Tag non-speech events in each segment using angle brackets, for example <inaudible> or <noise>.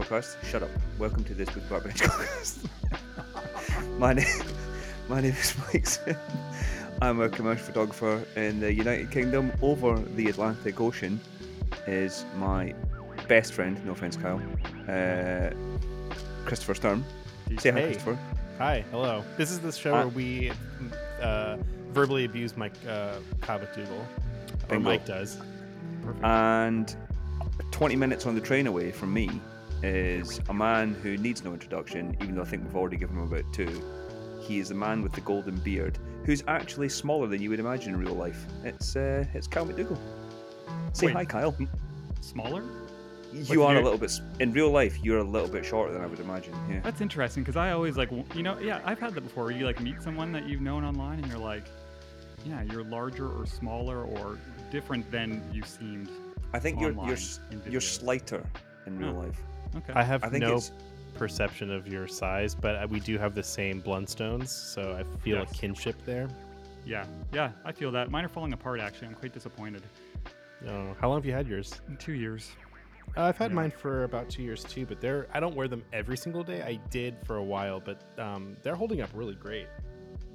Podcast. Shut up. Welcome to this Big Park Bench Podcast. <laughs> my name, my name is Mike. I'm a commercial photographer in the United Kingdom. Over the Atlantic Ocean is my best friend. No offense, Kyle. Uh, Christopher Sturm. Say hi, Hey. Christopher. Hi, hello. This is the show where we uh, verbally abuse Mike uh, Kyle McDougall. Or Mike does. Perfect. And 20 minutes on the train away from me is a man who needs no introduction, even though I think we've already given him about two. He is the man with the golden beard, who's actually smaller than you would imagine in real life. It's uh, it's Kyle McDougall. Say Wait. hi, Kyle. Smaller? You are a little bit in real life. You're a little bit shorter than I would imagine. Yeah. That's interesting because I always like, you know, yeah, I've had that before. Where you like meet someone that you've known online and you're like, yeah, you're larger or smaller or different than you seemed. I think you're you're you're slighter in real Oh. life. Okay. I have I no it's perception of your size, but uh, we do have the same Blundstones, so I feel Yes. a kinship there. yeah, yeah, I feel that. Mine are falling apart actually. I'm quite disappointed. Oh, how long have you had yours? In two years. Uh, I've had Yeah. mine for about two years too, but they're I don't wear them every single day. I did for a while, but um, they're holding up really great.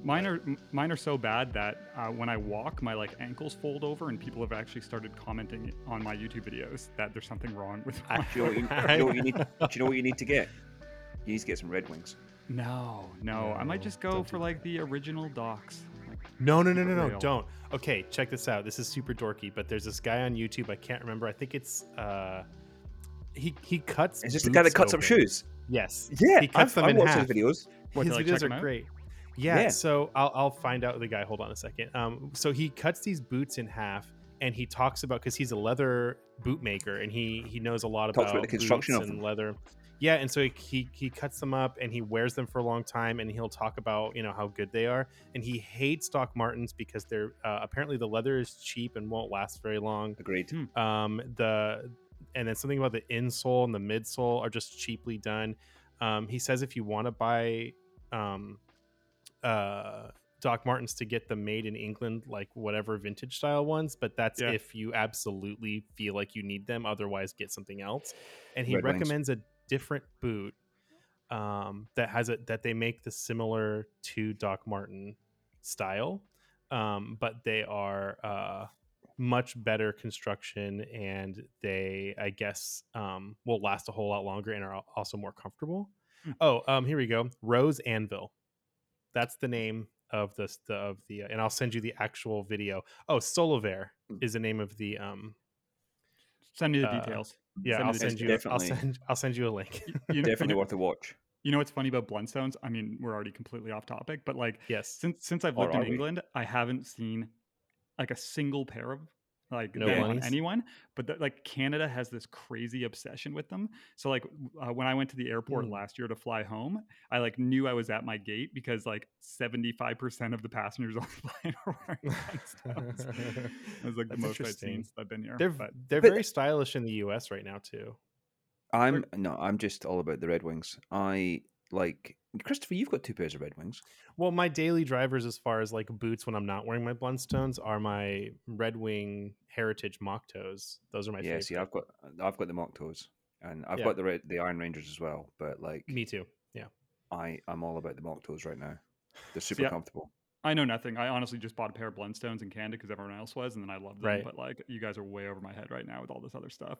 Mine are mine are so bad that uh, when I walk, my like ankles fold over, and people have actually started commenting on my YouTube videos that there's something wrong with I- my Do you know what you, do you know what you need? Do you know what you need to get? You need to get some Red Wings. No, no, I might just go for do like the original docs. Like, No, no, no, no, no, real. don't. Okay, check this out. This is super dorky, but there's this guy on YouTube. I can't remember. I think it's uh, he he cuts. Is this the guy that boots cuts up shoes? Yes. Yeah, he cuts I've, them I've in watched half. his videos. What, his till videos are him out? great. Yeah, Yeah. so I'll, I'll find out the guy. Hold on a second. Um, so he cuts these boots in half, and he talks about because he's a leather bootmaker, and he he knows a lot about about the construction boots of and leather. Yeah, and so he, he he cuts them up and he wears them for a long time, and he'll talk about you know how good they are. And he hates Doc Martens because they're uh, apparently the leather is cheap and won't last very long. Agreed. Um, the and then something about the insole and the midsole are just cheaply done. Um, he says if you want to buy um, uh, Doc Martens to get them made in England, like whatever vintage style ones, but that's Yeah. if you absolutely feel like you need them. Otherwise, get something else. And he Red Wings. recommends a different boot um, that has it that they make the similar to Doc Marten style, um, but they are uh, much better construction and they, I guess, um, will last a whole lot longer and are also more comfortable. Hmm. Oh, um, here we go. Rose Anvil. That's the name of this the of the and I'll send you the actual video. Oh, Solovair Hmm. is the name of the um Send me the Uh, details. yeah, Send I'll send It's you I'll send I'll send you a link. You, you know, Definitely know, worth a watch. you know what's funny about Blundstones? I mean, we're already completely off topic, but like yes. since since I've lived are in we? England, I haven't seen like a single pair of like No them on bunnies? anyone. But th- like Canada has this crazy obsession with them. So like uh, when I went to the airport Mm. last year to fly home, I like knew I was at my gate because like seventy five percent of the passengers <laughs> on the plane were wearing Blundstones. <laughs> It was like the most I've seen since I've been here. They're but they're But- very stylish in the US right now too. I'm no, I'm just all about the Red Wings. I like Christopher. You've got two pairs of Red Wings. Well, my daily drivers, as far as like boots when I'm not wearing my Blundstones, are my Red Wing Heritage Mock Toes. Those are my yeah, favorite. see, I've got I've got the Mock Toes, and I've Yeah. got the red, the Iron Rangers as well. But like, Me too. Yeah, I I'm all about the Mock Toes right now. They're super Yeah. comfortable. I know nothing. I honestly just bought a pair of Blundstones in Canada because everyone else was, and then I loved them. Right. But like, you guys are way over my head right now with all this other stuff.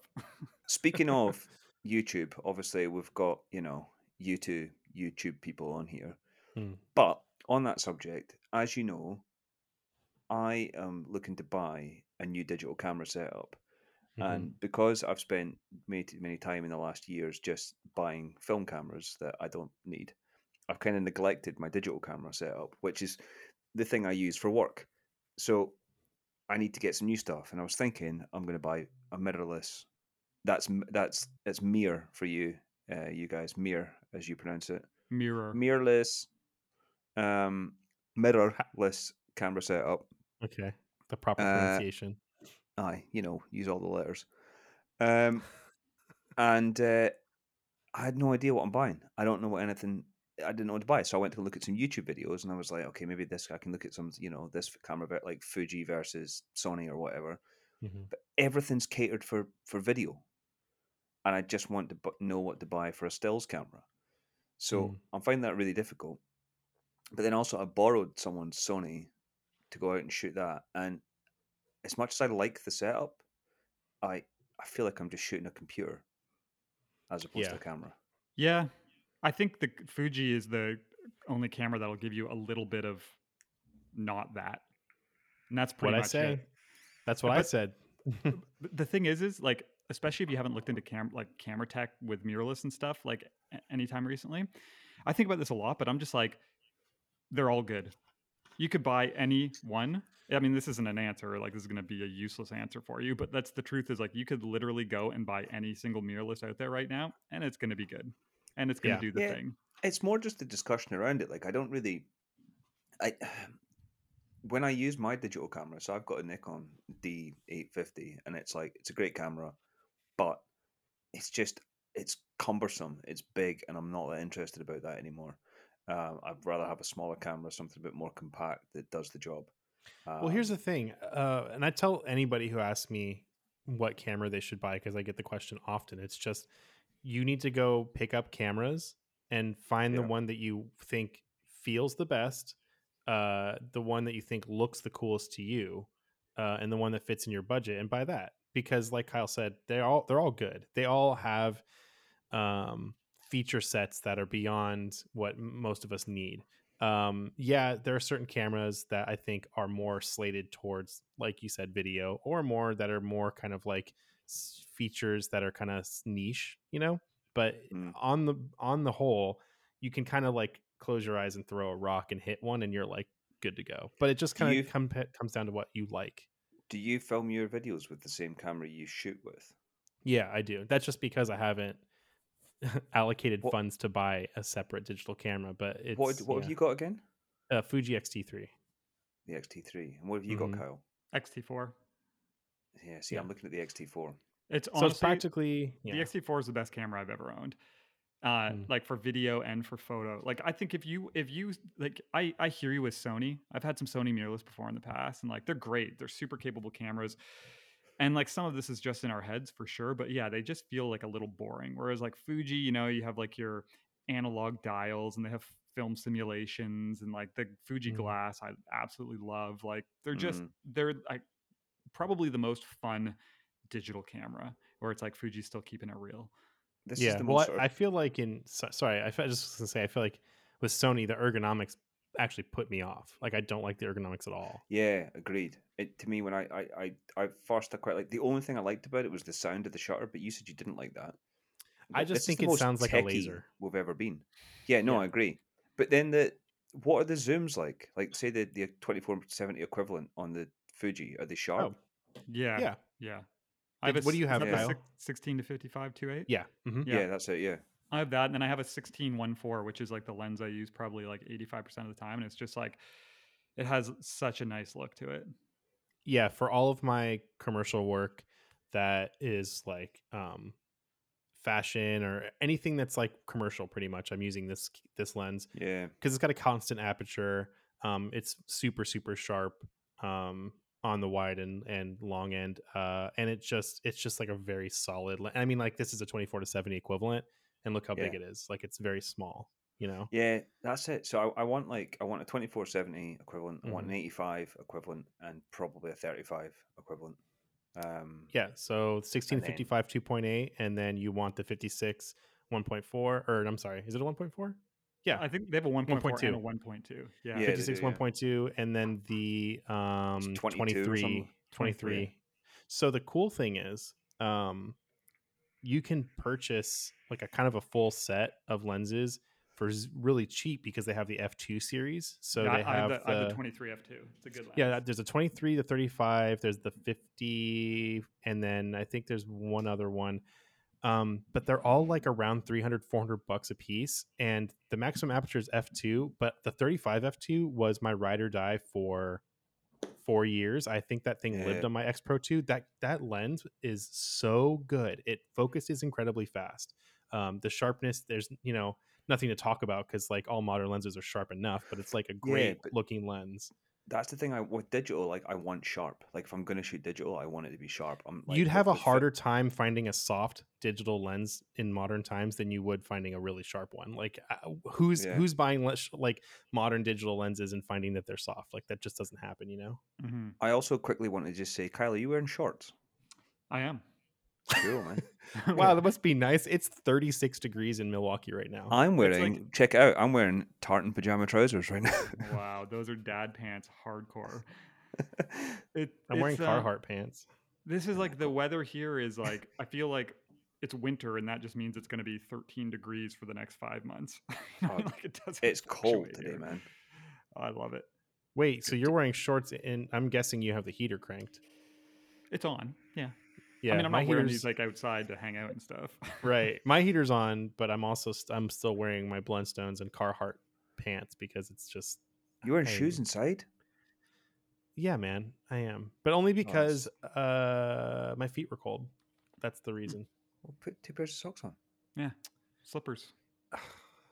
Speaking <laughs> of YouTube, obviously we've got you know YouTube YouTube people on here, Hmm. but on that subject, as you know, I am looking to buy a new digital camera setup. Mhm. and because I've spent many many time in the last years just buying film cameras that I don't need, I've kind of neglected my digital camera setup, which is the thing I use for work. So I need to get some new stuff, and I was thinking I'm going to buy a mirrorless. That's that's it's mirror for you, uh, you guys, mirror as you pronounce it, Mirror. mirrorless, um, mirrorless camera setup. Okay. The proper Uh, pronunciation. Aye, you know, use all the letters. Um, <laughs> and uh, I had no idea what I'm buying. I don't know what anything I didn't know what to buy, so I went to look at some YouTube videos, and I was like, okay, maybe this I can look at some, you know, this camera ver- like Fuji versus Sony or whatever. Mhm. But everything's catered for for video, and I just want to know what to buy for a stills camera. So Mm. I'm finding that really difficult. But then also, I borrowed someone's Sony to go out and shoot that, and as much as I like the setup, I I feel like I'm just shooting a computer as opposed to a camera. Yeah, I think the Fuji is the only camera that'll give you a little bit of not that, and that's pretty What I much say. it. That's what I said. The thing is, is like especially if you haven't looked into cam like camera tech with mirrorless and stuff like a- anytime recently. I think about this a lot, but I'm just like, they're all good. You could buy any one. I mean, this isn't an answer. Like this is going to be a useless answer for you, but that's the truth. Is like you could literally go and buy any single mirrorless out there right now, and it's going to be good, and it's going Yeah. to do the Yeah. thing. It's more just the discussion around it. Like I don't really, I <sighs> when I use my digital camera, so I've got a Nikon D850, and it's like it's a great camera, but it's just it's cumbersome, it's big, and I'm not that interested about that anymore. Um, I'd rather have a smaller camera, something a bit more compact that does the job. Well, here's Um, the thing, uh, and I tell anybody who asks me what camera they should buy because I get the question often. It's just you need to go pick up cameras and find Yeah. the one that you think feels the best, uh, the one that you think looks the coolest to you, uh, and the one that fits in your budget, and buy that. Because, like Kyle said, they all they're all good. They all have um, feature sets that are beyond what most of us need um yeah there are certain cameras that i think are more slated towards like you said video or more that are more kind of like features that are kind of niche you know but Mm. on the on the whole you can kind of like close your eyes and throw a rock and hit one and you're like good to go but it just kind of come, comes down to what you like do you film your videos with the same camera you shoot with? yeah i do that's just because i haven't <laughs> allocated What- funds to buy a separate digital camera but it's what what yeah. have you got again? uh, fuji xt3 The XT3. And what have you Mhm. got, Kyle? XT4. Yeah, see, Yeah. I'm looking at the XT4. It's so it's practically the. XT4 is the best camera I've ever owned. Uh, Mm. like for video and for photo. Like I think if you if you like I I hear you with Sony. I've had some Sony mirrorless before in the past and like they're great. They're super capable cameras. And like some of this is just in our heads for sure, but yeah, they just feel like a little boring. Whereas like Fuji, you know, you have like your analog dials and they have film simulations and like the Fuji Mhm. glass I absolutely love. Like they're just Mhm. they're like probably the most fun digital camera where it's like Fuji's still keeping it real. This yeah, is the well, most I, I feel like in so, sorry, I fe- just was gonna say I feel like with Sony the ergonomics actually put me off. Like I don't like the ergonomics at all. Yeah, agreed. It to me when I I I, I first I quite like the only thing I liked about it was the sound of the shutter, but you said you didn't like that. I just think it sounds like a laser. we've ever been. Yeah, no, Yeah. I agree. But then the what are the zooms like? Like say the the twenty four seventy equivalent on the Fuji are they sharp? Oh, Yeah. yeah, Yeah. What do you have, the Kyle? six- 16 to 55 2.8? yeah, hmm yeah. yeah. that's it. Yeah, I have that. And then I have a 16 1.4, which is like the lens I use probably like 85% of the time. And it's just like, it has such a nice look to it. yeah. For all of my commercial work, that is like um fashion or anything that's like commercial. Pretty much, I'm using this this lens yeah. because it's got a constant aperture. Um, it's super super sharp um, on the wide and and long end, uh, and it just it's just like a very solid. I mean, like this is a 24 to 70 equivalent, and look how big it is. Like it's very small. You know. Yeah, that's it. So I, I want like I want a twenty four seventy equivalent, I want an Mhm. eighty five equivalent, and probably a thirty five equivalent. Um, Yeah. So 1655 then... 2.8 and then you want the 56 1.4, or I'm sorry, is it a 1.4? Yeah. I think they have a 1.4 1.2. and a 1.2. Yeah. Yeah, they 56 do, yeah. 1.2 and then the um 22 23 23 so the cool thing is um you can purchase like a kind of a full set of lenses for really cheap because they have the f2 series so Yeah, they I, I have, have the, I have the- the 23 F2. It's a good lens. yeah there's a 23 the 35 there's the 50 and then i think there's one other one um, but they're all like around 300 400 bucks a piece and the maximum aperture is f2 but the 35 f2 was my ride or die for four years. I think that thing lived on my x pro 2 that that lens is so good. It focuses incredibly fast. Um, the sharpness there's you know nothing to talk about because like all modern lenses are sharp enough, but it's like a Yeah, great but- looking lens. That's the thing. I with digital, like I want sharp. Like if I'm gonna shoot digital, I want it to be sharp. I'm like, You'd have a with fi- harder time finding a soft digital lens in modern times than you would finding a really sharp one. Like uh, who's Yeah. who's buying les- like modern digital lenses and finding that they're soft? Like that just doesn't happen, you know. Mhm. I also quickly want to just say, Kyle, are you wearing shorts? I am. Cool, <laughs> man. wow, that must be nice. It's 36 degrees in Milwaukee right now. I'm wearing. like- check out. I'm wearing tartan pajama trousers right now. wow, those are dad pants, hardcore. <laughs> It, I'm wearing it's, uh, Carhartt pants. This is like the <laughs> weather here is like I feel like it's winter and that just means it's going to be 13 degrees for the next five months. Oh, like it doesn't it's cold today, here. man. I love it. Wait, so you're wearing shorts and I'm guessing you have the heater cranked. It's on. Yeah. Yeah, I mean, I'm my not wearing heater's these like outside to hang out and stuff. <laughs> right. My heater's on, but I'm also st- I'm still wearing my Blundstones and Carhartt pants because it's just You wearing Hey. shoes inside? yeah, man, I am. But only because uh my feet were cold. That's the reason. Well, put two pairs of socks on. Yeah, slippers.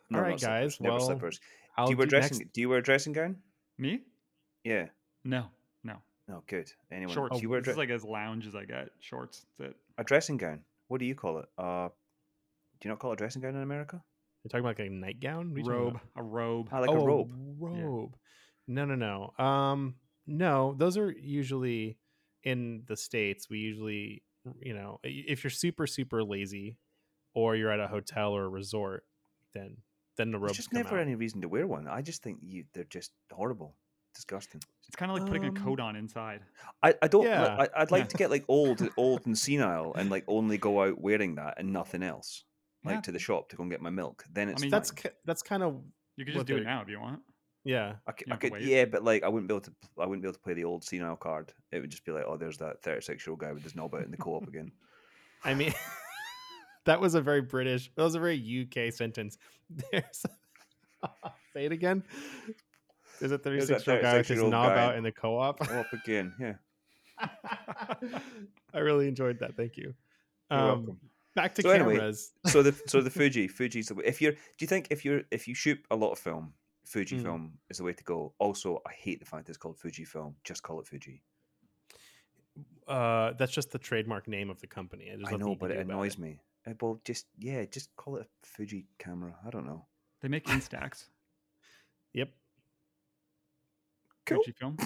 No, <sighs> All right, not slippers, guys, Never well, slippers. Do you wear do dressing? next- Do you wear a dressing gown? Me? Yeah. No. No. No, good. Anyone? Shorts. Do you wear a, this is like as lounge as I get. Shorts. That's it. a dressing gown? What do you call it? Uh, do you not call it a dressing gown in America? You're talking about like a nightgown? What are you talking Robe. A robe. Ah, like oh, a robe. robe. No, no, no. Um, no, those are usually in the states. We usually, you know, if you're super super lazy, or you're at a hotel or a resort, then then the There's just come never out. any reason to wear one. I just think you they're just horrible, disgusting. It's kind of like putting Um, a coat on inside. I, I don't. Yeah. Like, I, I'd like Yeah. to get like old, old and senile, and like only go out wearing that and nothing else, like Yeah. to the shop to go and get my milk. Then it's mean, That's fine. ki- that's kind of You could just do it now if you want. yeah. I could, I could yeah, but like I wouldn't be able to. I wouldn't be able to play the old senile card. It would just be like, oh, there's that 36 year old guy with his knob out in the co-op again. I mean, <laughs> that was a very British. That was a very UK sentence. <laughs> There's <laughs> say it again. There's a 36 year old guy with his 36-year-old knob guy. out in the co-op. Co-op again, yeah. <laughs> I really enjoyed that. Thank you. You're Um, welcome. back to So anyway, cameras. So the so the <laughs> Fuji Fuji's the way. If you're, do you think if you're if you shoot a lot of film, Fuji Mm. film is the way to go. Also, I hate the fact it's called Fuji film. Just call it Fuji. Uh, that's just the trademark name of the company. There's I know, but it do about annoys me. Uh, Well, just yeah, just call it a Fuji camera. I don't know. They make <laughs> Instax. Yep. Cool. Fuji film.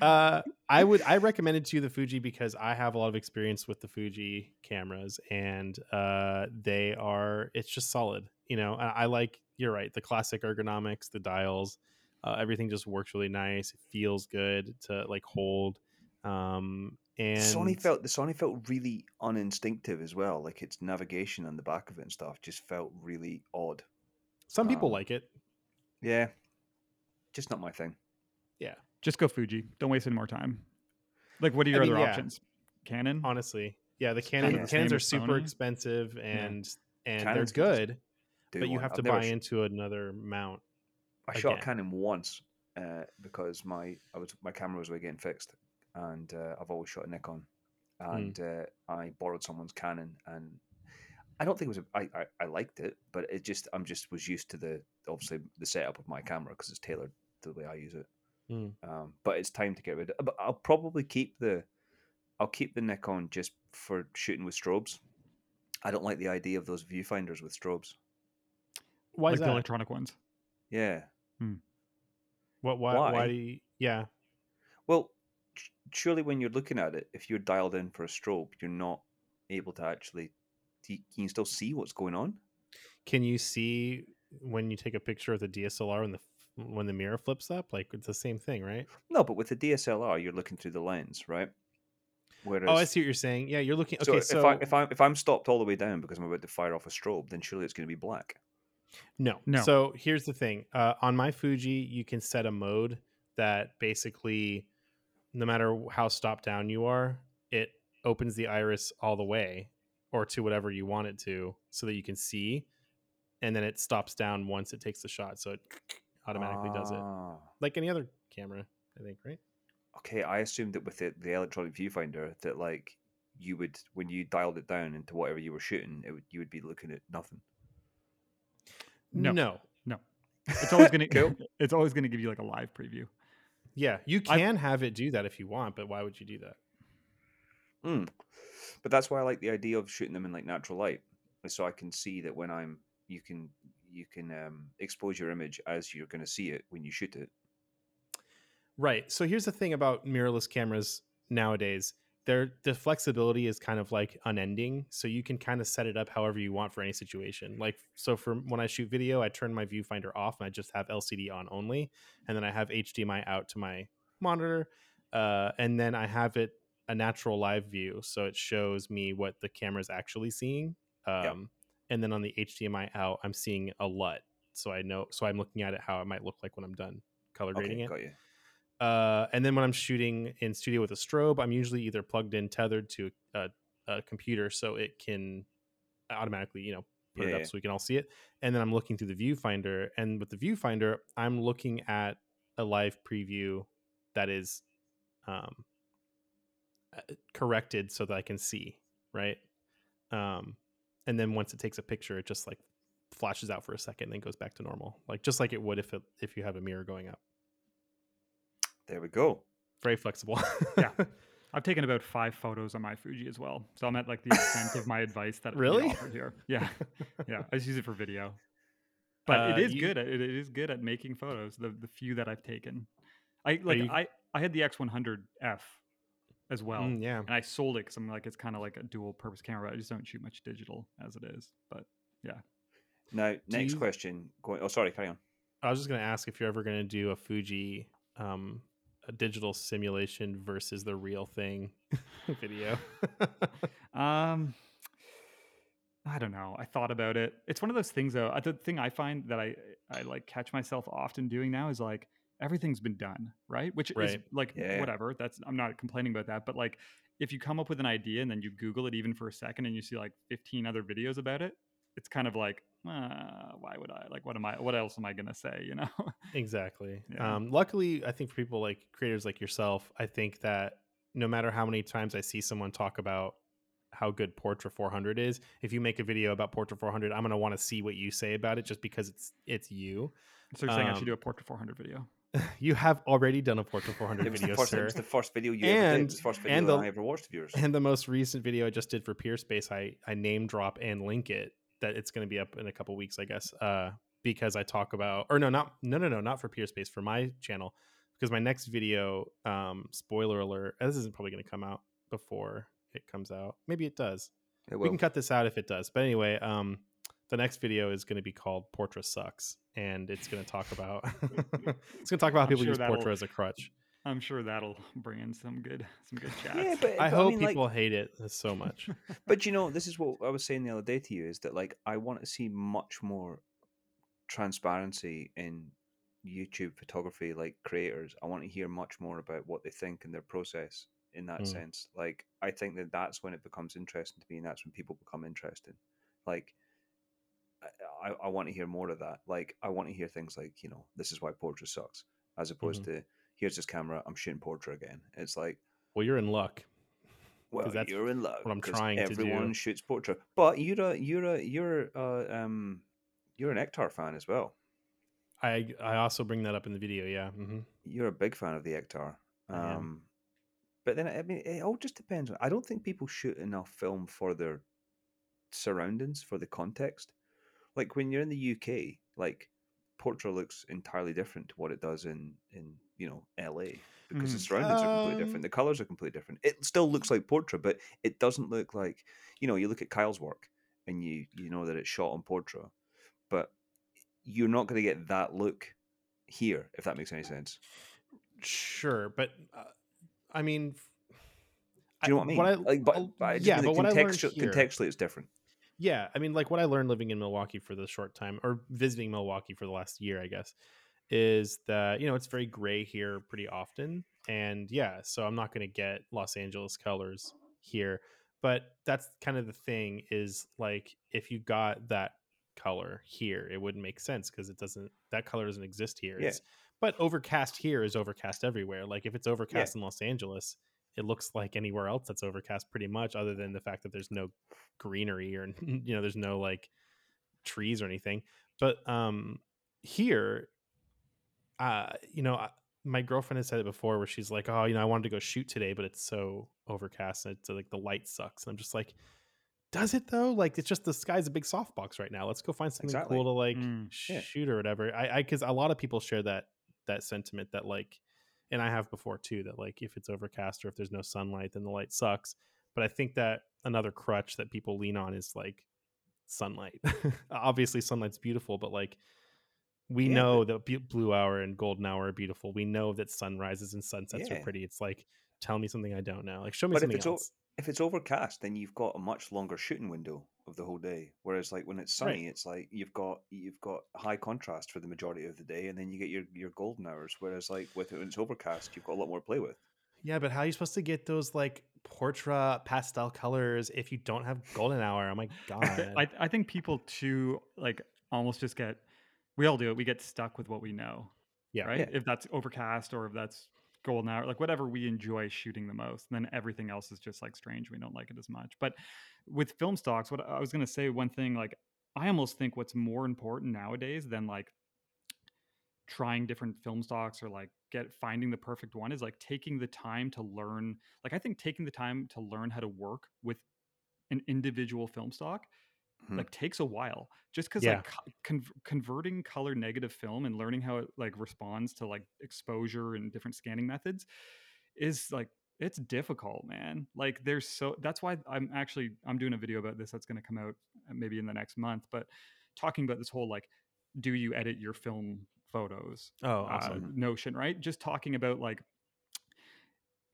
uh, I would I recommended to you the Fuji because I have a lot of experience with the Fuji cameras and uh, they are it's just solid. You know, I, I like you're right the classic ergonomics, the dials, uh, everything just works really nice. It feels good to like hold. Um, and Sony felt the Sony felt really uninstinctive as well. Like its navigation on the back of it and stuff just felt really odd. some people um, like it. Yeah, just not my thing. Yeah, just go Fuji. Don't waste any more time. Like, what are I your mean, other yeah. options? Canon. Honestly, yeah, the kind Canon of Canons are super Sony. expensive and and Canon's they're good. good, but you one. have I've to buy sh- into another mount. I shot again. Canon once uh, because my I was my camera was away getting fixed, and uh, I've always shot a Nikon, Hmm. and uh, I borrowed someone's Canon, and I don't think it was a, I, I I liked it, but it just I'm just was used to the obviously the setup of my camera because it's tailored to the way I use it. Hmm. Um, but it's time to get rid of. But I'll probably keep the I'll keep the Nikon just for shooting with strobes. I don't like the idea of those viewfinders with strobes. Why like is the electronic ones. Yeah. What? Why? Why? Why? do you, yeah. Well, surely when you're looking at it, if you're dialed in for a strobe, you're not able to actually. Do you- Can you still see what's going on? Can you see when you take a picture of the DSLR when the when the mirror flips up? Like it's the same thing, right? No, but with the DSLR, you're looking through the lens, right? Whereas, Oh, I see what you're saying. Yeah, you're looking. So, Okay, if so I if I if I'm stopped all the way down because I'm about to fire off a strobe, then surely it's going to be black. No. No. So here's the thing. Uh, on my Fuji, you can set a mode that basically, no matter how stopped down you are, it opens the iris all the way or to whatever you want it to so that you can see. And then it stops down once it takes the shot. So it automatically does it. Ah. Like any other camera, I think, right? Okay, I assumed that with the, the electronic viewfinder that like you would when you dialed it down into whatever you were shooting, it would, you would be looking at nothing. No. no. It's always gonna <laughs> <laughs> Cool. it's always gonna give you like a live preview. Yeah, you I've- can have it do that if you want, but why would you do that? Mm. But that's why I like the idea of shooting them in like natural light, so I can see that when I'm, you can you can um, expose your image as you're going to see it when you shoot it. Right. So here's the thing about mirrorless cameras nowadays. Their the flexibility is kind of like unending. So you can kind of set it up however you want for any situation. Like so for when I shoot video, I turn my viewfinder off and I just have LCD on only. And then I have HDMI out to my monitor. Uh, and then I have it a natural live view. So it shows me what the camera is actually seeing. Um Yep. and then on the HDMI out, I'm seeing a LUT. So I know so I'm looking at it how it might look like when I'm done color grading Okay, it. got you. Uh, and then when I'm shooting in studio with a strobe, I'm usually either plugged in, tethered to a, a computer, so it can automatically, you know, put it up yeah. so we can all see it. And then I'm looking through the viewfinder, and with the viewfinder, I'm looking at a live preview that is um, corrected so that I can see, right? Um, and then once it takes a picture, it just like flashes out for a second, and then goes back to normal, like just like it would if it if you have a mirror going up. There we go. Very flexible. <laughs> Yeah. I've taken about five photos on my Fuji as well, so I'm at like the extent of my <laughs> advice that Really? offered here. <laughs> Yeah, yeah. I just use it for video, but Uh, it is you- good. At, it is good at making photos. The the few that I've taken, I like. you- I I had the X100F as well, Mm, yeah. and I sold it because I'm like it's kind of like a dual purpose camera. I just don't shoot much digital as it is. But yeah. Now, next you- question. Going. Oh, sorry. Carry on. I was just going to ask if you're ever going to do a Fuji um, a digital simulation versus the real thing <laughs> video. <laughs> Um, I don't know. I thought about it. It's one of those things, though. The thing I find that I I like catch myself often doing now is like everything's been done, right? Which is like Yeah, whatever. That's I'm not complaining about that, but like if you come up with an idea and then you Google it even for a second and you see like 15 other videos about it, it's kind of like, uh, why would I? Like, what am I? What else am I gonna say? <laughs> You know? exactly. Yeah. Um, luckily, I think for people like creators like yourself, I think that no matter how many times I see someone talk about how good Portra 400 is, if you make a video about Portra 400, I'm going to want to see what you say about it just because it's it's you. so you're saying I should Um, do a Portra 400 video? <laughs> you have already done a Portra 400 <laughs> It was, the video, first, it was the first video you ever did. It And- was the first video and the- I ever watched of yours. And the most recent video I just did for Peerspace, I I name drop and link it. That it's going to be up in a couple weeks, I guess. Uh, because I talk about, or no, not no, no, no, not for Peerspace, for my channel. Because my next video, um, spoiler alert, this isn't probably going to come out before it comes out. Maybe it does. It We can cut this out if it does. But anyway, um, the next video is going to be called Portra sucks, and it's going to talk about <laughs> it's going to talk about how I'm people sure use that'll- Portra as a crutch. I'm sure that'll bring in some good some good <laughs> chats. yeah, but, I but hope mean, like- people hate it so <laughs> much. But you know, this is what I was saying the other day to you is that like I want to see much more transparency in YouTube photography, like creators. I want to hear much more about what they think and their process in that Mm. sense. Like I think that that's when it becomes interesting to me, and that's when people become interested. Like I, I, want to hear more of that. Like I want to hear things like you know, this is why Portra sucks, as opposed to here's this camera, I'm shooting Portra again. It's like well, you're in luck. well, that's you're in luck. what I'm trying to do. Everyone shoots Portra, but you're a you're a you're a, um you're an Ektar fan as well. I I also bring that up in the video. Yeah. hmm You're a big fan of the Ektar. Um, but then I mean, it all just depends. on I don't think people shoot enough film for their surroundings, for the context. Like when you're in the UK, like Portra looks entirely different to what it does in in you know LA because the Mhm. surroundings are completely Um, different. The colors are completely different. It still looks like Portra, but it doesn't look like you know. You look at Kyle's work and you you know that it's shot on Portra, but you're not going to get that look here if that makes any sense. Sure, but uh, I mean, Do you know what I mean? What I, like, but, but I yeah, but what I learned here, contextually, it's different. Yeah, I mean, like what I learned living in Milwaukee for the short time, or visiting Milwaukee for the last year, I guess, is that you know it's very gray here pretty often, and yeah, so I'm not going to get Los Angeles colors here, but that's kind of the thing is like if you got that color here, it wouldn't make sense because it doesn't that color doesn't exist here. Yeah. It's, but overcast here is overcast everywhere. Like if it's overcast in Los Angeles, it looks like anywhere else that's overcast pretty much other than the fact that there's no greenery or <laughs> you know there's no like trees or anything. But um here uh you know my girlfriend has said it before where she's like oh you know i wanted to go shoot today but it's so overcast and it's like the light sucks. And i'm just like does it though? Like it's just the sky's a big softbox right now. Let's go find something Exactly. cool to like Mm, yeah. shoot or whatever. I i because a lot of people share that that sentiment that like and i have before too that like if it's overcast or if there's no sunlight then the light sucks but i think that another crutch that people lean on is like sunlight. <laughs> Obviously sunlight's beautiful but like we Yeah, know that blue hour and golden hour are beautiful. We know that sunrises and sunsets Yeah. are pretty. It's like tell me something i don't know. Like show me But if something it's o- else. if it's overcast, then you've got a much longer shooting window of the whole day. Whereas, like when it's Right. sunny, it's like you've got you've got high contrast for the majority of the day, and then you get your your golden hours. Whereas, like with when it's overcast, you've got a lot more to play with. Yeah, but how are you supposed to get those like Portra pastel colors if you don't have golden hour? Oh my <laughs> god. I, I think people too like almost just get we all do it we get stuck with what we know Yeah. right Yeah. if that's overcast or if that's golden hour like whatever we enjoy shooting the most and then everything else is just like strange we don't like it as much. But with film stocks what i was going to say one thing like i almost think what's more important nowadays than like trying different film stocks or like get finding the perfect one is like taking the time to learn like i think taking the time to learn how to work with an individual film stock Mhm. like takes a while just because Yeah. like con- converting color negative film and learning how it like responds to like exposure and different scanning methods is like it's difficult man like there's so that's why i'm actually i'm doing a video about this that's going to come out uh, maybe in the next month but talking about this whole like do you edit your film photos oh, uh, notion, right? Just talking about like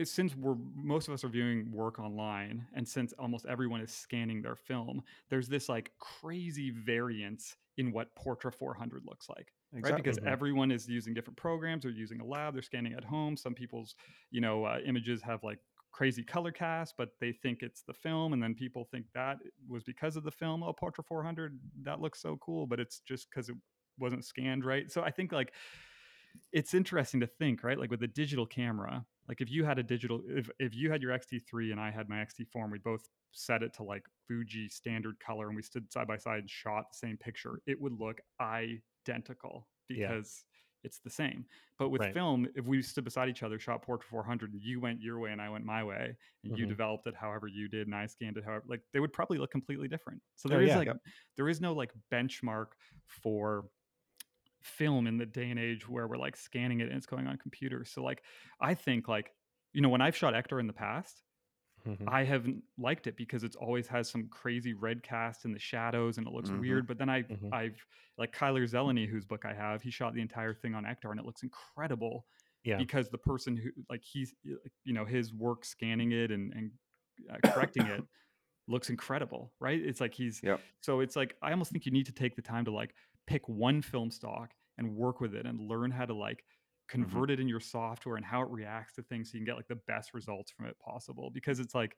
since we're most of us are viewing work online and since almost everyone is scanning their film, there's this like crazy variance in what Portra 400 looks like. Right, because Mhm. everyone is using different programs. They're using a lab. They're scanning at home. Some people's, you know, uh, images have like crazy color cast, but they think it's the film, and then people think that was because of the film. Oh, Portra 400, that looks so cool, but it's just because it wasn't scanned right. So I think like it's interesting to think, right? Like with a digital camera, like if you had a digital, if if you had your X-T3 and I had my X-T4, and we both set it to like Fuji standard color, and we stood side by side and shot the same picture, it would look identical Yeah. because it's the same. But with Right. film, if we stood beside each other, shot Portra 400, and you went your way and I went my way, and you Mhm. developed it however you did, and I scanned it however, like they would probably look completely different. So Oh, there is yeah. like Yep. there is no like benchmark for film in the day and age where we're like scanning it and it's going on computers. So like I think like you know when I've shot Ektar in the past, Mhm. I haven't liked it because it's always has some crazy red cast in the shadows and it looks Mhm. weird. But then I Mhm. I've like Kyler Zeleny, whose book I have, he shot the entire thing on Ektar and it looks incredible Yeah. because the person who like he's you know his work scanning it and and uh, correcting it <coughs> looks incredible right it's like he's Yep. so it's like i almost think you need to take the time to like pick one film stock and work with it and learn how to like mm-hmm. convert it in your software and how it reacts to things so you can get like the best results from it possible. Because it's like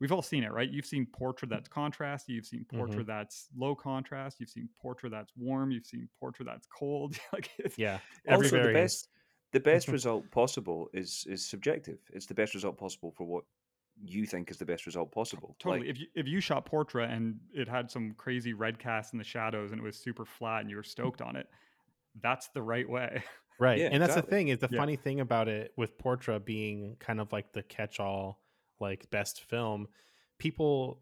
we've all seen it right? You've seen Portra mm. that's contrast you've seen mm-hmm. Portra that's low contrast you've seen Portra that's warm you've seen Portra that's cold. <laughs> Like it's, yeah. Every Also, the best the best <laughs> result possible is is subjective. It's the best result possible for what you think is the best result possible. Totally. Like, if you if you shot Portra and it had some crazy red cast in the shadows and it was super flat and you were stoked on it, that's the right way. Right. Yeah, and that's the thing is the Yeah. funny thing about it with Portra being kind of like the catch-all like best film, people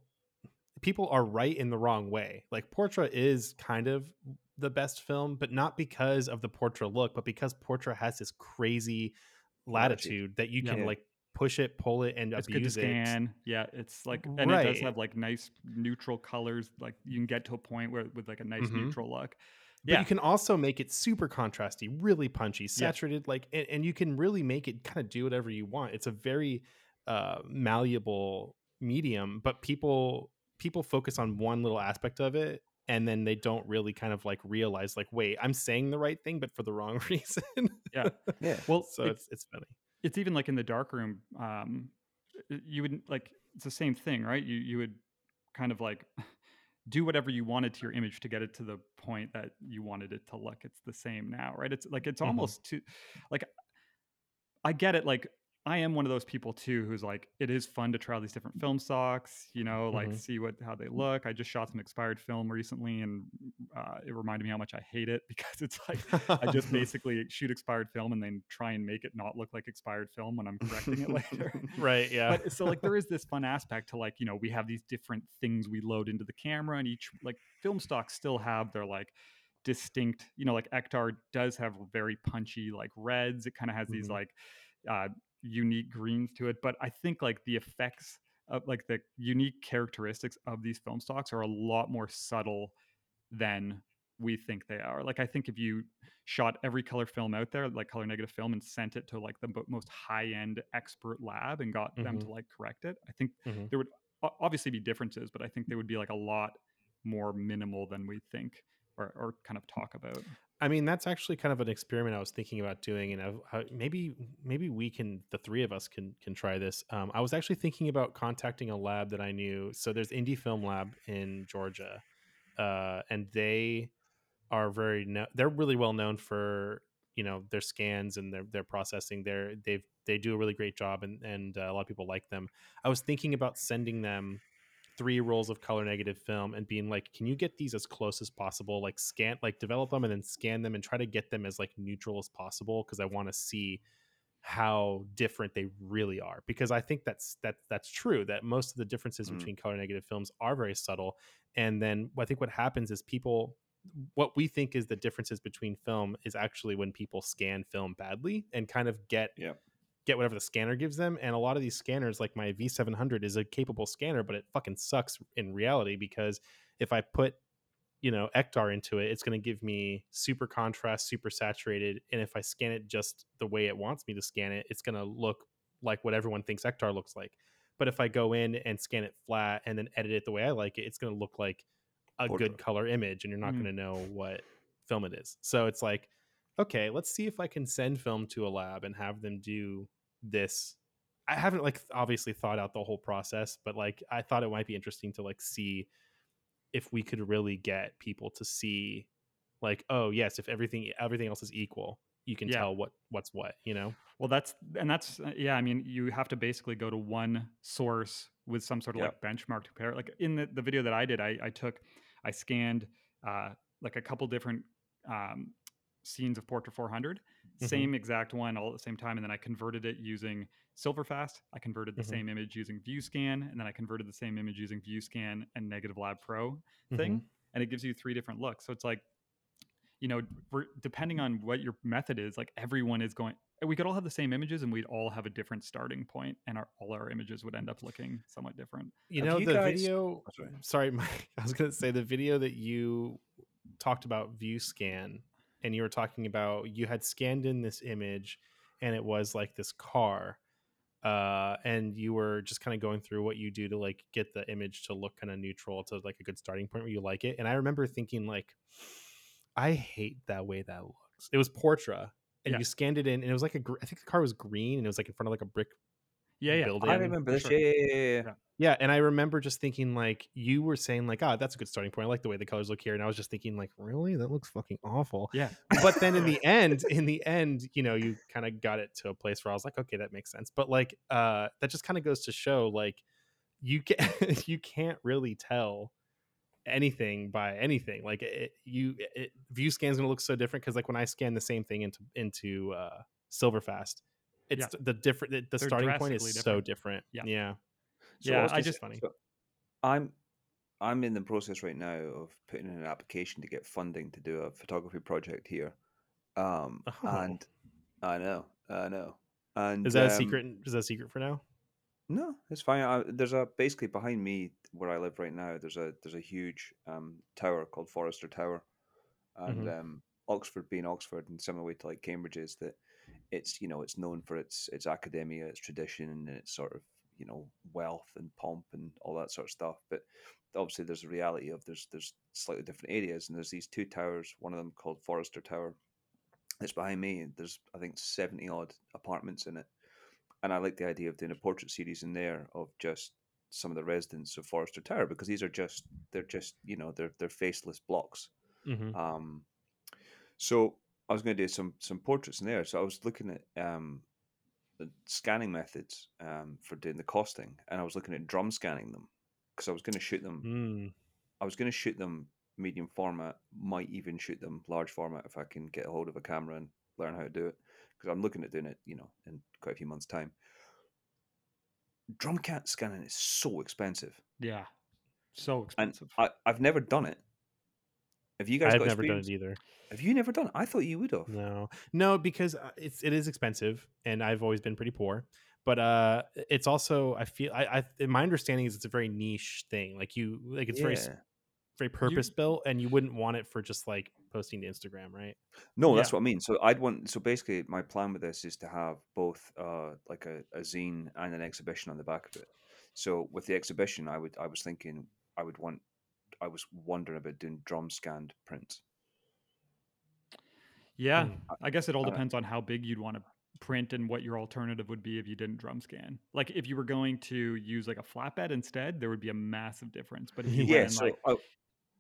people are right in the wrong way. Like Portra is kind of the best film, but not because of the Portra look, but because Portra has this crazy latitude, Latitude. that you Yeah. can like push it, pull it, and it's good to abuse it. scan. Yeah, it's like and it does have like nice neutral colors. Like you can get to a point where with like a nice Mhm. neutral look. But Yeah. you can also make it super contrasty, really punchy, saturated, like, and, and you can really make it kind of do whatever you want. It's a very uh, malleable medium, but people people focus on one little aspect of it, and then they don't really kind of like realize, like, wait, I'm saying the right thing, but for the wrong <laughs> reason. Yeah. <laughs> yeah. Well, so it- it's it's funny. It's even like in the dark room um you would like it's the same thing right? You you would kind of like <laughs> do whatever you wanted to your image to get it to the point that you wanted it to look. It's the same now right? It's like it's Mhm. almost too like i get it like I am one of those people too who's like, it is fun to try all these different film stocks, you know, like Mhm. see what how they look. I just shot some expired film recently, and uh, it reminded me how much I hate it <laughs> because it's like I just <laughs> basically shoot expired film and then try and make it not look like expired film when I'm correcting it later. <laughs> right. Yeah. But so like there is this fun aspect to like you know we have these different things we load into the camera, and each like film stocks still have their like distinct you know like Ektar does have very punchy like reds. It kind of has these Mhm. like uh, unique greens to it, but I think like the effects of like the unique characteristics of these film stocks are a lot more subtle than we think they are. Like I think if you shot every color film out there, like color negative film, and sent it to like the most high end expert lab and got them to like correct it, I think Mhm. there would obviously be differences, but I think they would be like a lot more minimal than we think or, or kind of talk about. I mean, that's actually kind of an experiment I was thinking about doing, and I've, maybe maybe we can, the three of us can can try this. Um, I was actually thinking about contacting a lab that I knew. So there's Indie Film Lab in Georgia, uh, and they are very no, they're really well known for you know their scans and their their processing. They're they've they do a really great job, and and uh, a lot of people like them. I was thinking about sending them three rolls of color negative film and being like can you get these as close as possible like scan like develop them and then scan them and try to get them as like neutral as possible because i want to see how different they really are because i think that's that that's true that most of the differences Mm. between color negative films are very subtle and then i think what happens is people what we think is the differences between film is actually when people scan film badly and kind of get Yep. Get whatever the scanner gives them. And a lot of these scanners, like my V700, is a capable scanner, but it fucking sucks in reality because if I put, you know, Ektar into it, it's going to give me super contrast, super saturated. And if I scan it just the way it wants me to scan it, it's going to look like what everyone thinks Ektar looks like. But if I go in and scan it flat and then edit it the way I like it, it's going to look like a good color image and you're not Mm. going to know what film it is. So it's like, okay, let's see if I can send film to a lab and have them do this. I haven't like obviously thought out the whole process, but like I thought it might be interesting to like see if we could really get people to see like, oh yes, if everything everything else is equal, you can Yeah. tell what what's what, you know? Well, that's and that's uh, yeah. I mean, you have to basically go to one source with some sort of like benchmark to compare. Like in the, the video that I did, I, I took, I scanned uh, like a couple different um, scenes of Portra 400, Mhm. same exact one all at the same time, and then I converted it using Silverfast. I converted the Mhm. same image using VueScan, and then I converted the same image using VueScan and Negative Lab Pro thing, and it gives you three different looks. So it's like, you know, depending on what your method is, like everyone is going. We could all have the same images, and we'd all have a different starting point, and our, all our images would end up looking somewhat different. You know you the guys- video. Oh, sorry. Sorry, <laughs> Mike. I was gonna say the video that you talked about VueScan, and you were talking about you had scanned in this image, and it was like this car, uh, and you were just kind of going through what you do to like get the image to look kind of neutral to like a good starting point where you like it. And I remember thinking like, I hate that way that looks. It was Portra. And Yeah. you scanned it in, and it was like a. gr- I think the car was green, and it was like in front of like a brick Yeah, yeah. building. I remember this. sure. Yeah, yeah, yeah, yeah. Yeah. And I remember just thinking like you were saying like, ah, that's a good starting point. I like the way the colors look here, and I was just thinking like, really, that looks fucking awful. Yeah. But then in the end, in the end, you know, you kind of got it to a place where I was like, okay, that makes sense. But like, uh, that just kind of goes to show like, you can <laughs> you can't really tell anything by anything. Like it, you, it, VueScan's gonna look so different because like when I scan the same thing into into uh, Silverfast, it's Yeah. the different. The, They're starting point is drastically so different. different. Yeah. yeah. So Yeah, was I just funny. So I'm I'm in the process right now of putting in an application to get funding to do a photography project here. Um, <laughs> Oh. and I know, I know. And Is that a um, secret? Is that a secret for now? No, it's fine. I, there's a basically behind me where I live right now. There's a there's a huge um, tower called Forrester Tower, and um, Oxford being Oxford, in similar way to like Cambridge is that it's you know it's known for its its academia, its tradition, and its sort of you know wealth and pomp and all that sort of stuff. But obviously, there's a reality of there's there's slightly different areas, and there's these two towers. One of them called Forrester Tower. It's behind me. There's I think seventy odd apartments in it and I like the idea of doing a portrait series in there of just some of the residents of Forrester Tower because these are just they're just you know they're they're faceless blocks. Mm-hmm. Um, so I was going to do some some portraits in there. So I was looking at um, scanning methods um, for doing the costing, and I was looking at drum scanning them because I was going to shoot them. Mm. I was going to shoot them medium format, might even shoot them large format if I can get a hold of a camera and learn how to do it. Because I'm looking at doing it, you know, in quite a few months' time. Drum cat scanning is so expensive, Yeah. So expensive. and. I, I've never done it. Have you guys? I've never done experience? it either. Have you never done it? I thought you would have. No, no, because uh, it's it is expensive, and I've always been pretty poor. But uh, it's also I feel I, I my understanding is it's a very niche thing. Like you, like it's very Yeah. very purpose built, and you wouldn't want it for just like posting to Instagram, right? No, that's what I mean. So I'd want. So basically, my plan with this is to have both, uh, like a, a zine and an exhibition on the back of it. So with the exhibition, I would, I was thinking, I would want, I was wondering about doing drum scanned prints. yeah. Mm. I guess it all uh, depends on how big you'd want to print and what your alternative would be if you didn't drum scan. Like if you were going to use like a flatbed instead, there would be a massive difference. But if you Yeah, went So like oh,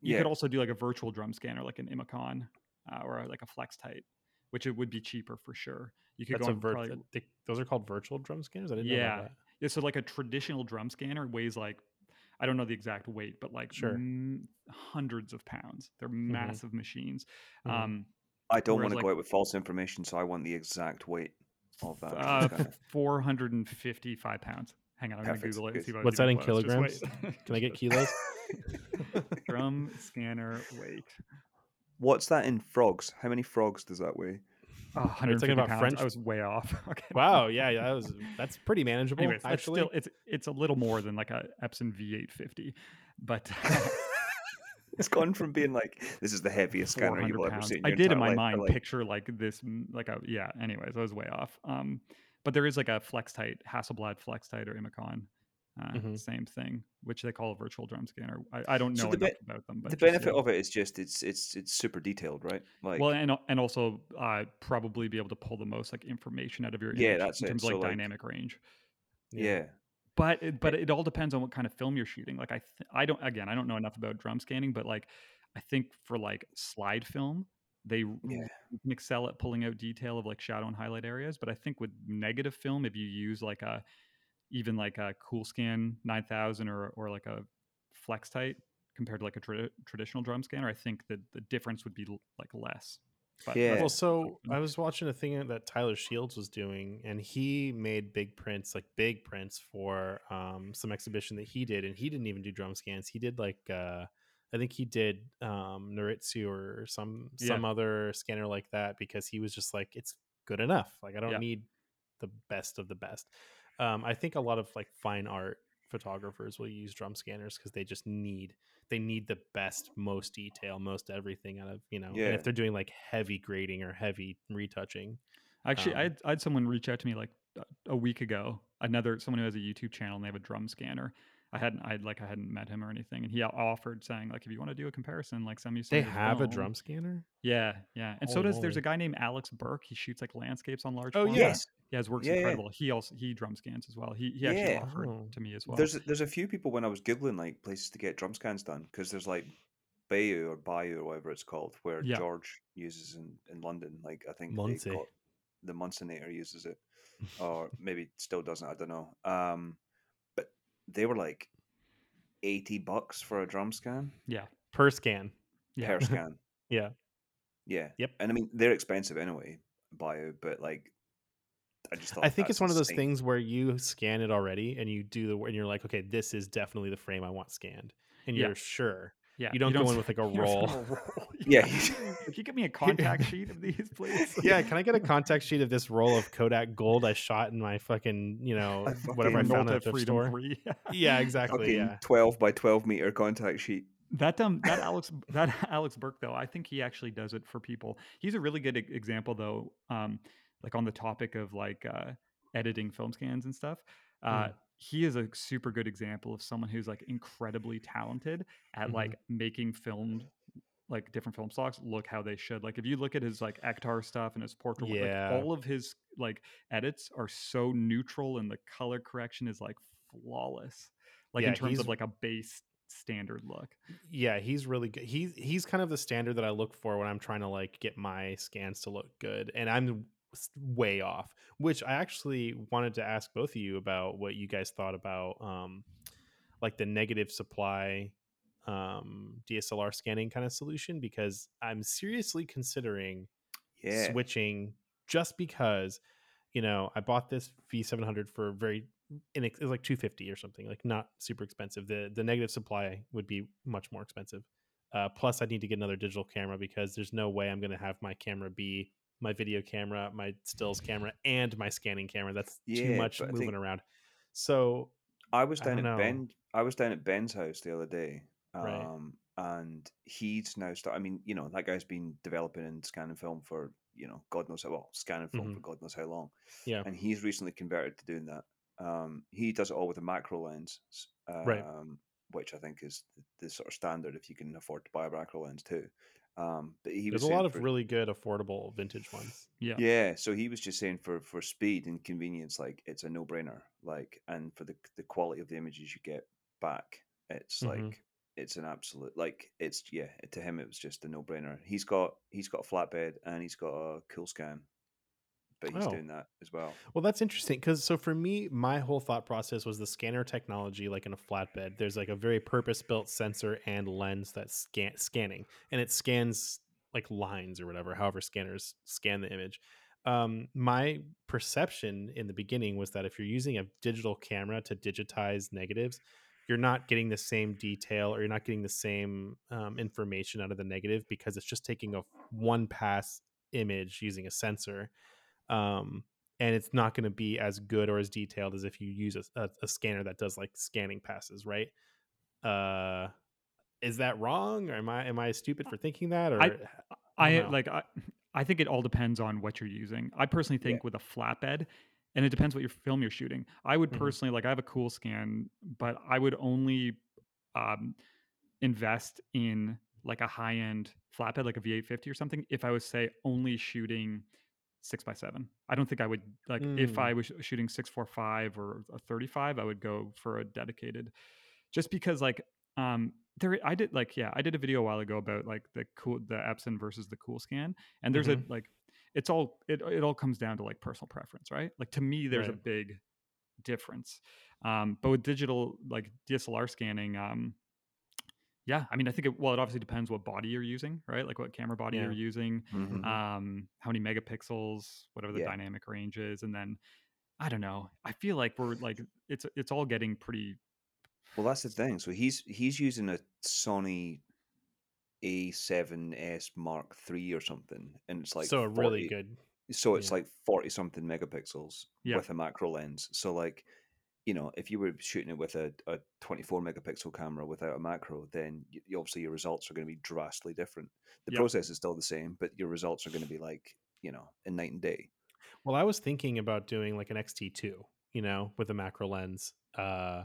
you yeah, could also do like a virtual drum scanner, like an Imacon uh, or like a FlexTight, which it would be cheaper for sure. You could That's go a vir- probably, they- those are called virtual drum scanners. I didn't know Yeah. about that. yeah. So like a traditional drum scanner weighs like I don't know the exact weight, but like Sure. m- hundreds of pounds. They're Mhm. massive machines. Mhm. Um, I don't want to like- go out with false information, so I want the exact weight of that. uh, 455 pounds. Hang on, I'm Perfect, gonna Google it and see if What's that in close. Kilograms? Can I get kilos? <laughs> <laughs> drum scanner weight? What's that in frogs? How many frogs does that weigh? Oh, talking about pounds. French- I was way off. <laughs> Okay. wow, yeah, yeah, that was that's pretty manageable. Anyways, that's actually, still it's it's a little more than like a Epson V850, but <laughs> It's gone from being like this is the heaviest scanner 400 you'll ever pounds. see. I did in my life, mind like, picture like this, like a yeah. Anyways, I was way off. Um, but there is like a FlexTight, Hasselblad FlexTight or Imacon, uh, Mhm. same thing, which they call a virtual drum scanner. I, I don't know So enough be- about them, but the just, benefit yeah. of it is just it's it's it's super detailed, right? Like well, and and also uh, probably be able to pull the most like information out of your Yeah, image that's in it. terms of So, like like- dynamic range. yeah. But it, but it all depends on what kind of film you're shooting. Like I th- I don't again I don't know enough about drum scanning, but like I think for like slide film, they Yeah. can excel at pulling out detail of like shadow and highlight areas. But I think with negative film, if you use like a even like a Cool Scan 9000 or or like a FlexTight compared to like a tra- traditional drum scanner, I think that the difference would be l- like less. But Yeah. Well, so. I was watching a thing that Tyler Shields was doing, and he made big prints, like big prints for um, some exhibition that he did, and he didn't even do drum scans. He did like uh, I think he did um, Noritsu or some Yeah. some other scanner like that because he was just like it's good enough. Like I don't Yeah. need the best of the best. Um, I think a lot of like fine art photographers will use drum scanners because they just need they need the best most detail most everything out of you know and if they're doing like heavy grading or heavy retouching Actually, I, Um, had, I had someone reach out to me like a week ago. Another someone who has a YouTube channel and they have a drum scanner. I hadn't, I like, I hadn't met him or anything, and he offered saying like, if you want to do a comparison, like, send me. Some they of his have a drum scanner Yeah, yeah, and so Holy does. There's a guy named Alex Burke. He shoots like landscapes on large. Oh, format. Yes. yeah, his work's Yeah, yeah. incredible. He also he drum scans as well. He he actually Yeah. offered Oh. to me as well. There's there's a few people when I was googling like places to get drum scans done because there's like Bayeux or Bayeux or whatever it's called where Yeah. George uses in, in London. Like I think they got- the Munsonator uses it, <laughs> or maybe still doesn't. I don't know. Um, but they were like eighty bucks for a drum scan yeah, per scan yeah. per <laughs> scan. yeah Yeah. Yep. And I mean they're expensive anyway, bio, but like I just thought i think it's one of those things where you scan it already and you do the and you're like okay this is definitely the frame i want scanned and Yeah. you're sure yeah. you don't go in with, like, a <laughs> roll. a roll. <laughs> Yeah. Can you give me a contact sheet of these, please? yeah can i get a contact sheet of this roll of kodak gold i shot in my fucking you know <laughs> I whatever i found at the Freedom store Free. yeah exactly Fucking yeah twelve by twelve meter contact sheet. That um that Alex that Alex Burke though I think he actually does it for people. He's a really good example though. Um, like on the topic of like uh, editing film scans and stuff. Uh, Mm. He is a super good example of someone who's like incredibly talented at Mhm. like making film like different film stocks look how they should. Like if you look at his like Ektar stuff and his portrait, Yeah. like all of his like edits are so neutral and the color correction is like flawless. Like Yeah, in terms of like a base standard look. yeah he's really good he's he's kind of the standard that i look for when i'm trying to like get my scans to look good and i'm way off. Which I actually wanted to ask both of you about what you guys thought about, um, like the negative supply um, DSLR scanning kind of solution because I'm seriously considering Yeah. switching just because you know I bought this V700 for very in it was like 250 or something like not super expensive the the negative supply would be much more expensive uh, plus I need to get another digital camera because there's no way I'm going to have my camera be my video camera my stills camera and my scanning camera that's too much moving around so I was down don't at know. Ben. I was down at Ben's house the other day, Right. um, and he's now start. I mean, you know, that guy's been developing and scanning film for you know, God knows how well, scanning film Mhm. for God knows how long. Yeah. and he's recently converted to doing that. Um, he does it all with a macro lens, s- um, Right. which I think is the, the sort of standard if you can afford to buy a macro lens too. Um, but he there's was a lot of for- really good affordable vintage ones Yeah. yeah, so he was just saying for for speed and convenience, like it's a no brainer. Like, and for the the quality of the images you get back, it's Mhm. like it's an absolute like it's yeah. To him, it was just a no brainer. He's got he's got a flatbed and he's got a cool scan, but he's Oh. doing that as well. Well, that's interesting because so for me, my whole thought process was the scanner technology, like in a flatbed. There's like a very purpose-built sensor and lens that's scan scanning, and it scans like lines or whatever, however scanners scan the image. Um, my perception in the beginning was that if you're using a digital camera to digitize negatives, you're not getting the same detail or you're not getting the same um, information out of the negative because it's just taking a one pass image using a sensor um, and it's not going to be as good or as detailed as if you use a, a, a scanner that does like scanning passes, right? Uh, is that wrong, or am I am I stupid for thinking that? Or I- I I like I, I think it all depends on what you're using. I personally Yeah. think with a flatbed, and it depends what your film you're shooting. I would Mhm. personally like I have a cool scan, but I would only um, invest in like a high end flatbed, like a V850 or something, if I was say only shooting six by seven. I don't think I would like if Mm. I was shooting six four five or a thirty five, I would go for a dedicated, just because like um there I did like yeah I did a video a while ago about like the cool the Epson versus the Cool Scan, and there's Mhm. a like it's all it it all comes down to like personal preference, right? Like to me, there's a big difference. Um, but with digital like DSLR scanning, um, yeah, I mean, I think it well, it obviously depends what body you're using, right? Like what camera body Yeah. you're using, Mhm. um, how many megapixels, whatever the Yeah. dynamic range is, and then I don't know. I feel like we're like it's it's all getting pretty. Well, that's the thing. So he's he's using a Sony A7S Mark III or something, and it's like so a really good. So it's Yeah. like forty something megapixels with a macro lens. So like, you know, if you were shooting it with a, a twenty four megapixel camera without a macro, then y y- obviously your results are going to be drastically different. The Yep. process is still the same, but your results are going to be like you know in night and day. Well, I was thinking about doing like an XT2, you know, with a macro lens, uh,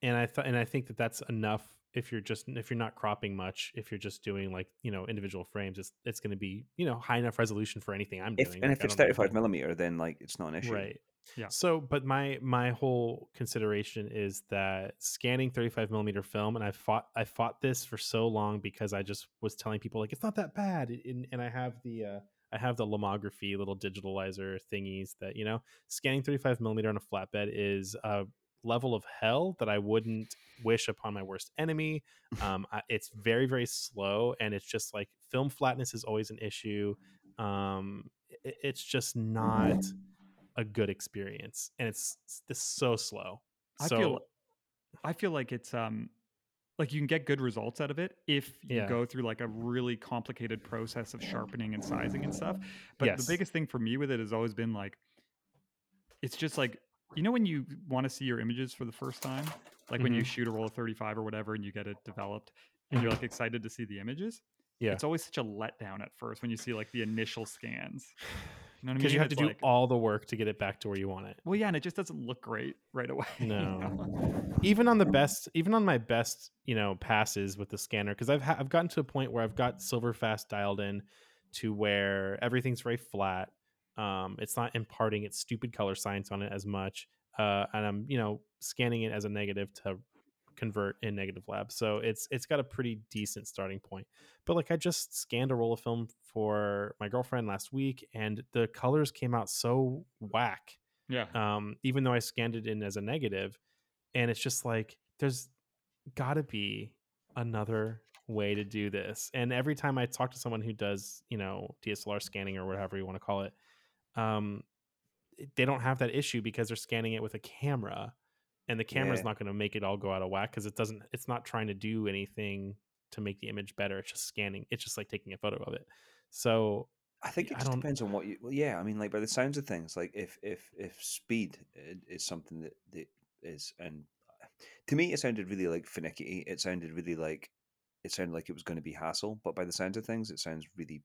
and I thought, and I think that that's enough. If you're just if you're not cropping much, if you're just doing like you know individual frames, it's it's going to be you know high enough resolution for anything I'm If doing. and Like, if it's don't need a thirty five whole- millimeter, then like it's not an issue. Right. Yeah. So, but my my whole consideration is that scanning 35 millimeter film, and I fought I fought this for so long because I just was telling people like it's not that bad, and, and I have the uh, I have the lomography little digitalizer thingies that you know scanning 35 millimeter on a flatbed is a level of hell that I wouldn't wish upon my worst enemy. <laughs> Um, I, it's very very slow, and it's just like film flatness is always an issue. Um, it- it's just not a good experience and it's it's so slow I so feel I feel like it's um like you can get good results out of it if you Yeah. go through like a really complicated process of sharpening and sizing and stuff. But Yes. the biggest thing for me with it has always been like it's just like you know when you want to see your images for the first time, like when you Mhm. shoot a roll of 35 or whatever and you get it developed and you're like excited to see the images. Yeah. It's always such a letdown at first when you see like the initial scans. You know what I mean? because you have to do like, all the work to get it back to where you want it well, yeah, and it just doesn't look great right away. <laughs> you No. know? even on the best even on my best you know passes with the scanner because i've ha- i've gotten to a point where i've got SilverFast dialed in to where everything's very flat um it's not imparting its stupid color science on it as much uh and i'm you know scanning it as a negative to convert in negative lab so it's it's got a pretty decent starting point but like i just scanned a roll of film for my girlfriend last week and the colors came out so whack Yeah. um even though i scanned it in as a negative and it's just like there's got to be another way to do this and every time i talk to someone who does you know dslr scanning or whatever you want to call it um they don't have that issue because they're scanning it with a camera and the camera's Yeah. not going to make it all go out of whack because it doesn't it's not trying to do anything to make the image better it's just scanning it's just like taking a photo of it so I think it I depends on what you. Well, yeah, I mean, like by the sounds of things, like if if if speed is something that that is, and uh, to me, it sounded really like finicky. It sounded really like it sounded like it was going to be hassle. But by the sounds of things, it sounds really,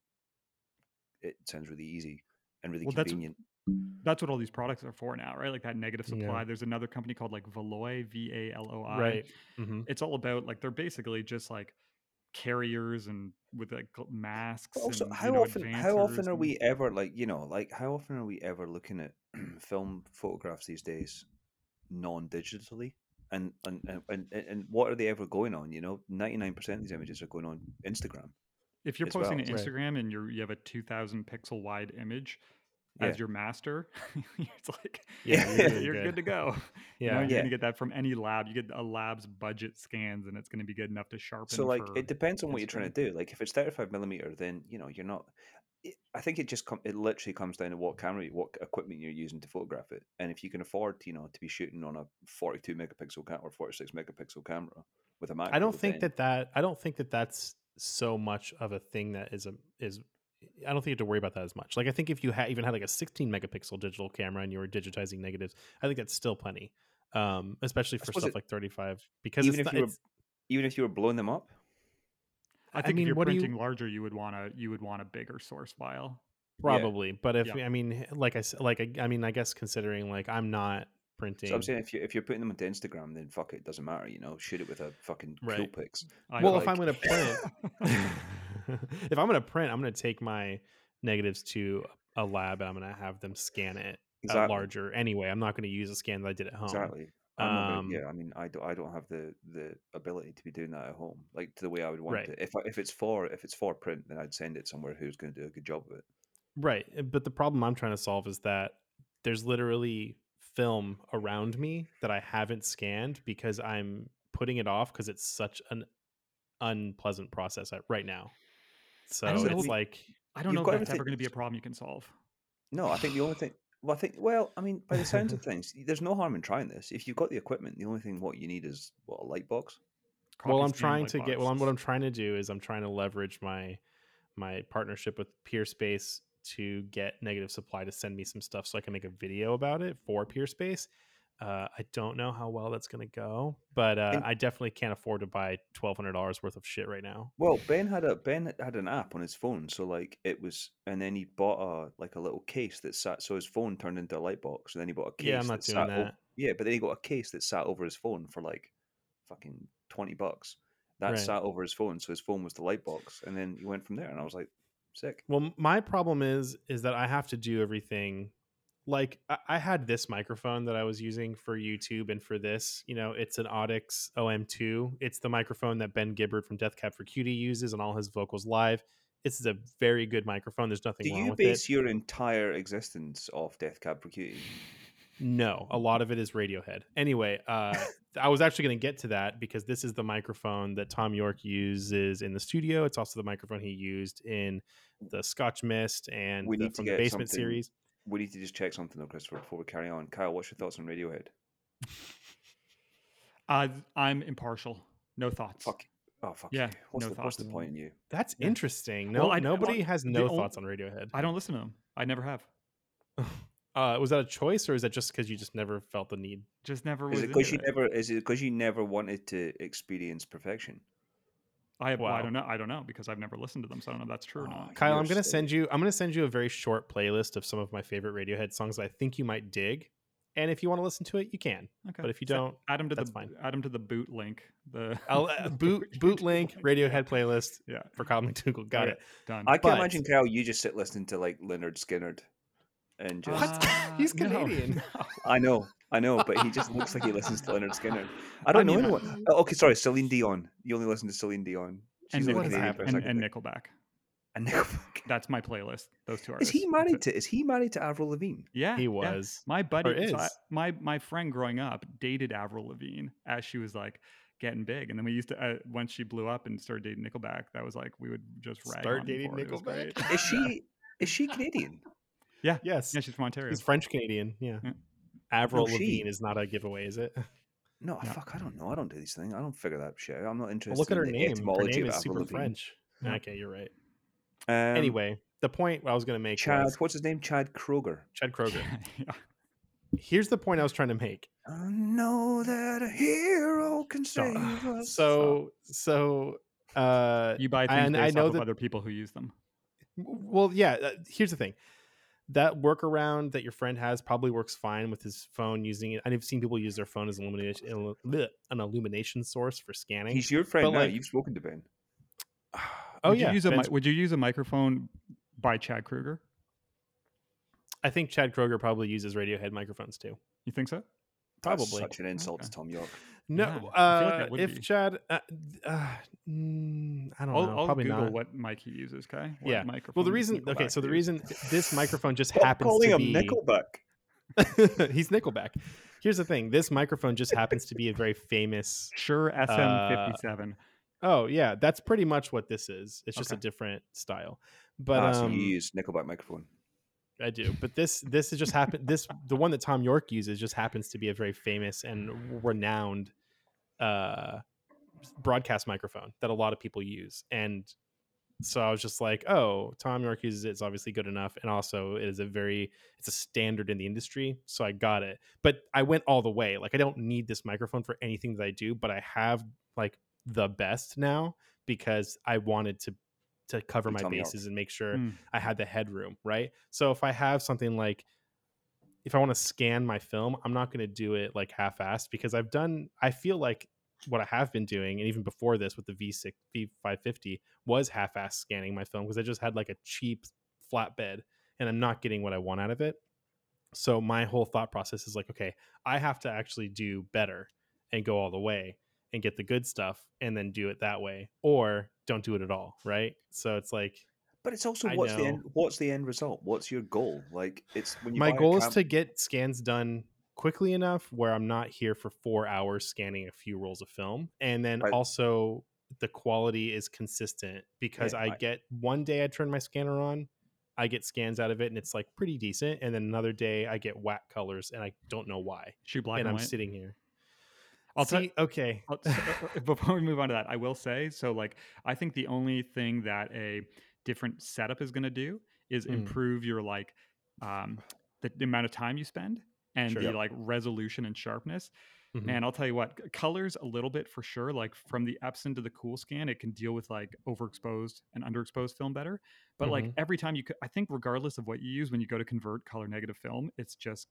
it sounds really easy and really Well, that's- convenient. That's what all these products are for now, right? Like that negative Yeah. supply. There's another company called like Valoi, V A L O I. right hmm It's all about like they're basically just like carriers and with like masks. But also, and, how know, often how often are and- we ever like you know like how often are we ever looking at <clears throat> film photographs these days non-digitally and and, and and and what are they ever going on you know 99% of these images are going on instagram If you're posting well. to Right. Instagram and you're you have a 2,000 pixel wide image Yeah. as your master, <laughs> it's like Yeah, you're you're, <laughs> really you're good. to go. You yeah know, you're Yeah. gonna get that from any lab. You get a lab's budget scans, and it's gonna be good enough to sharpen. so like it depends on what you're trying to do like if it's 35 millimeter then you know you're not it, i think it just com- it literally comes down to what camera you- what equipment you're using to photograph it and if you can afford you know to be shooting on a 42 megapixel camera or 46 megapixel camera with a macro I don't think then- that that I don't think that that's so much of a thing that is a is I don't think you have to worry about that as much. Like I think if you had even had like a 16 megapixel digital camera and you were digitizing negatives, I think that's still plenty. Um, especially for stuff it- like 35 because even it's if not, you were it's, even if you were blowing them up I I think mean, if you're what do you- printing larger, you would want to you would want a bigger source file. probably, but if Yeah. I mean like I said like I, I mean I guess considering like I'm not printing So I'm saying if you if you're putting them onto Instagram, then fuck it, it doesn't matter. You know, shoot it with a fucking cool Right. pics. Well, like- <laughs> <laughs> if I'm going to print, if I'm going to print, I'm going to take my negatives to a lab and I'm going to have them scan it uh, Exactly. larger anyway. I'm not going to use a scan that I did at home. Exactly. I'm Um, gonna, yeah, I mean, I don't, I don't have the the ability to be doing that at home, like to the way I would want Right. it. If I, if it's for if it's for print, then I'd send it somewhere who's going to do a good job of it. Right. uh, But the problem I'm trying to solve is that there's literally film around me that I haven't scanned because I'm putting it off because it's such an unpleasant process right now. So don't know it's if- like, I don't know if that's everything- ever going to be a problem you can solve. No, I think the only thing. Well, I think. Well, I mean, by the sounds of <laughs> things, there's no harm in trying this. If you've got the equipment, the only thing what you need is what a light box. well, I'm trying light to get, well, I'm, what. I'm trying to do is I'm trying to leverage my, my partnership with PeerSpace to get negative supply to send me some stuff so I can make a video about it for PeerSpace. Uh, I don't know how well that's going to go, but uh, I definitely can't afford to buy twelve hundred dollars worth of shit right now. Well, Ben had a Ben had an app on his phone, so like it was, and then he bought a like a little case that sat. So his phone turned into a light box, and then he bought a case. Yeah, I'm not that doing sat o- that. yeah, but then he got a case that sat over his phone for like fucking twenty bucks. That Right. sat over his phone, so his phone was the light box, and then he went from there. And I was like, sick. Well, my problem is is that I have to do everything. Like I, I had this microphone that I was using for YouTube and for this. You know, it's an Audix OM2. It's the microphone that Ben Gibbard from Death Cab for Cutie uses on all his vocals live. It's a very good microphone. There's nothing Do wrong you with base it. your entire existence off Death Cab for Cutie? No, a lot of it is Radiohead. Anyway, uh, <laughs> I was actually going to get to that because this is the microphone that Thom Yorke uses in the studio. It's also the microphone he used in the Scotch Mist and We the, need to from the Basement something- series. We need to just check something though, Christopher, before we carry on. Kyle, what's your thoughts on Radiohead? <laughs> Uh, I'm impartial. No thoughts. Fuck. Oh fuck. Yeah, you. What's, no the, what's the point in you? That's Yeah. interesting. No, Well, I- nobody well, has no ol- thoughts on Radiohead. I don't listen to them. I never have. <laughs> Uh, was that a choice, or is that just because you just never felt the need? Just never Is was. it because into you never? Is it because you never wanted to experience perfection? I, well, I don't know. I don't know because I've never listened to them, so I don't know if that's true or Oh, not. Kyle, I'm gonna silly. send you. I'm gonna send you a very short playlist of some of my favorite Radiohead songs that I think you might dig. And if you want to listen to it, you can. Okay. But if you don't, add them to that's the fine. them to the boot link. The <laughs> I'll uh, boot <laughs> boot link Radiohead playlist Yeah, for Kyle McDougall. Got Okay, it. done. I can But- imagine Kyle. You just sit listening to like Lynyrd Skynyrd, and just What? <laughs> He's Canadian. no. <laughs> I know, I know, but he just looks like he listens to Lynyrd Skynyrd. I don't I know anyone. Oh, okay, sorry, Celine Dion. You only listen to Celine Dion. and, She's What only is Nickelback, Canadian a and, second and. Nickelback. And Nickelback. <laughs> That's my playlist. Those two are. Is he That's married to? Is he married to Avril Lavigne? Yeah, He yeah. was. My buddy, is. so I- my my friend growing up dated Avril Lavigne as she was like getting big, and then we used to uh, once she blew up and started dating Nickelback. That was like we would just rag Start dating for it. It was Nickelback? Is she? is she Canadian? Yeah, Yes. yeah, she's from Ontario. He's French Canadian. Yeah. Yeah. Avril No, she- Lavigne is not a giveaway, is it? <laughs> No, No. fuck. I don't know. I don't do these things. I don't figure that shit. out. I'm not interested. Well, look at her in name. Her etymology name is super Lavigne. French. Yeah. Okay, you're right. Um, anyway, the point I was going to make Chad. was What's his name? Chad Kroeger. Chad Kroeger. <laughs> yeah. Here's the point I was trying to make. I know that a hero can Stop. save us. <sighs> So, so, uh, You buy things And I based know off that- of other people who use them. well, yeah. uh, Here's the thing. That workaround that your friend has probably works fine with his phone using it. I've seen people use their phone as illumination, an illumination source for scanning. he's your friend but, now. like- You've spoken to Ben. <sighs> oh would yeah, You use a, mi- would you use a microphone by Chad Kroeger? I think Chad Kroeger probably uses Radiohead microphones too. You think so? That's Probably. such an insult to Thom Yorke. No, Yeah, I feel like uh, that would if be. Chad, uh, uh, mm, I don't I'll, know, I'll probably Google not. what mic he uses. Okay. What Yeah. Well, the reason, okay, so the reason this microphone just Stop happens calling to him be Nickelback. <laughs> he's Nickelback. Here's the thing: this microphone just happens to be a very famous. Sure Uh, SM57. Oh yeah, that's pretty much what this is. It's just a different style. But ah, so um, you use Nickelback microphone. I do. But this this is just happened. This the one that Thom Yorke uses just happens to be a very famous and renowned uh, broadcast microphone that a lot of people use. And so I was just like, oh, Thom Yorke uses it. It's obviously good enough, and also it is a very it's a standard in the industry. So I got it. But I went all the way. Like I don't need this microphone for anything that I do, but I have like the best now because I wanted to to cover my bases and make sure Mm. I had the headroom, right? So if I have something like if I want to scan my film, I'm not going to do it like half-assed because I've done I feel like what I have been doing and even before this with the V6 V550 was half-assed scanning my film because I just had like a cheap flatbed and I'm not getting what I want out of it. So my whole thought process is like, okay, I have to actually do better and go all the way and get the good stuff and then do it that way or don't do it at all, right? So it's like But it's also I what's the end? What's the end result? What's your goal? Like it's when you my buy a goal is cam- to get scans done quickly enough where I'm not here for four hours scanning a few rolls of film. And then Right. also the quality is consistent because Yeah, I I- get one day I turn my scanner on, I get scans out of it and it's like pretty decent. And then another day I get whack colors and I don't know why. Shoot black and and I'm white. sitting here. I'll tell See, okay. I'll- <laughs> uh, before we move on to that, I will say so. Like, I think the only thing that a different setup is going to do is Mm. improve your like um, the, the amount of time you spend and Sure. the Yep. like resolution and sharpness. Mhm. Man, I'll tell you what, colors a little bit for sure. Like from the Epson to the Cool Scan, it can deal with like overexposed and underexposed film better. But like Mhm. every time you, I think regardless of what you use, when you go to convert color negative film, it's just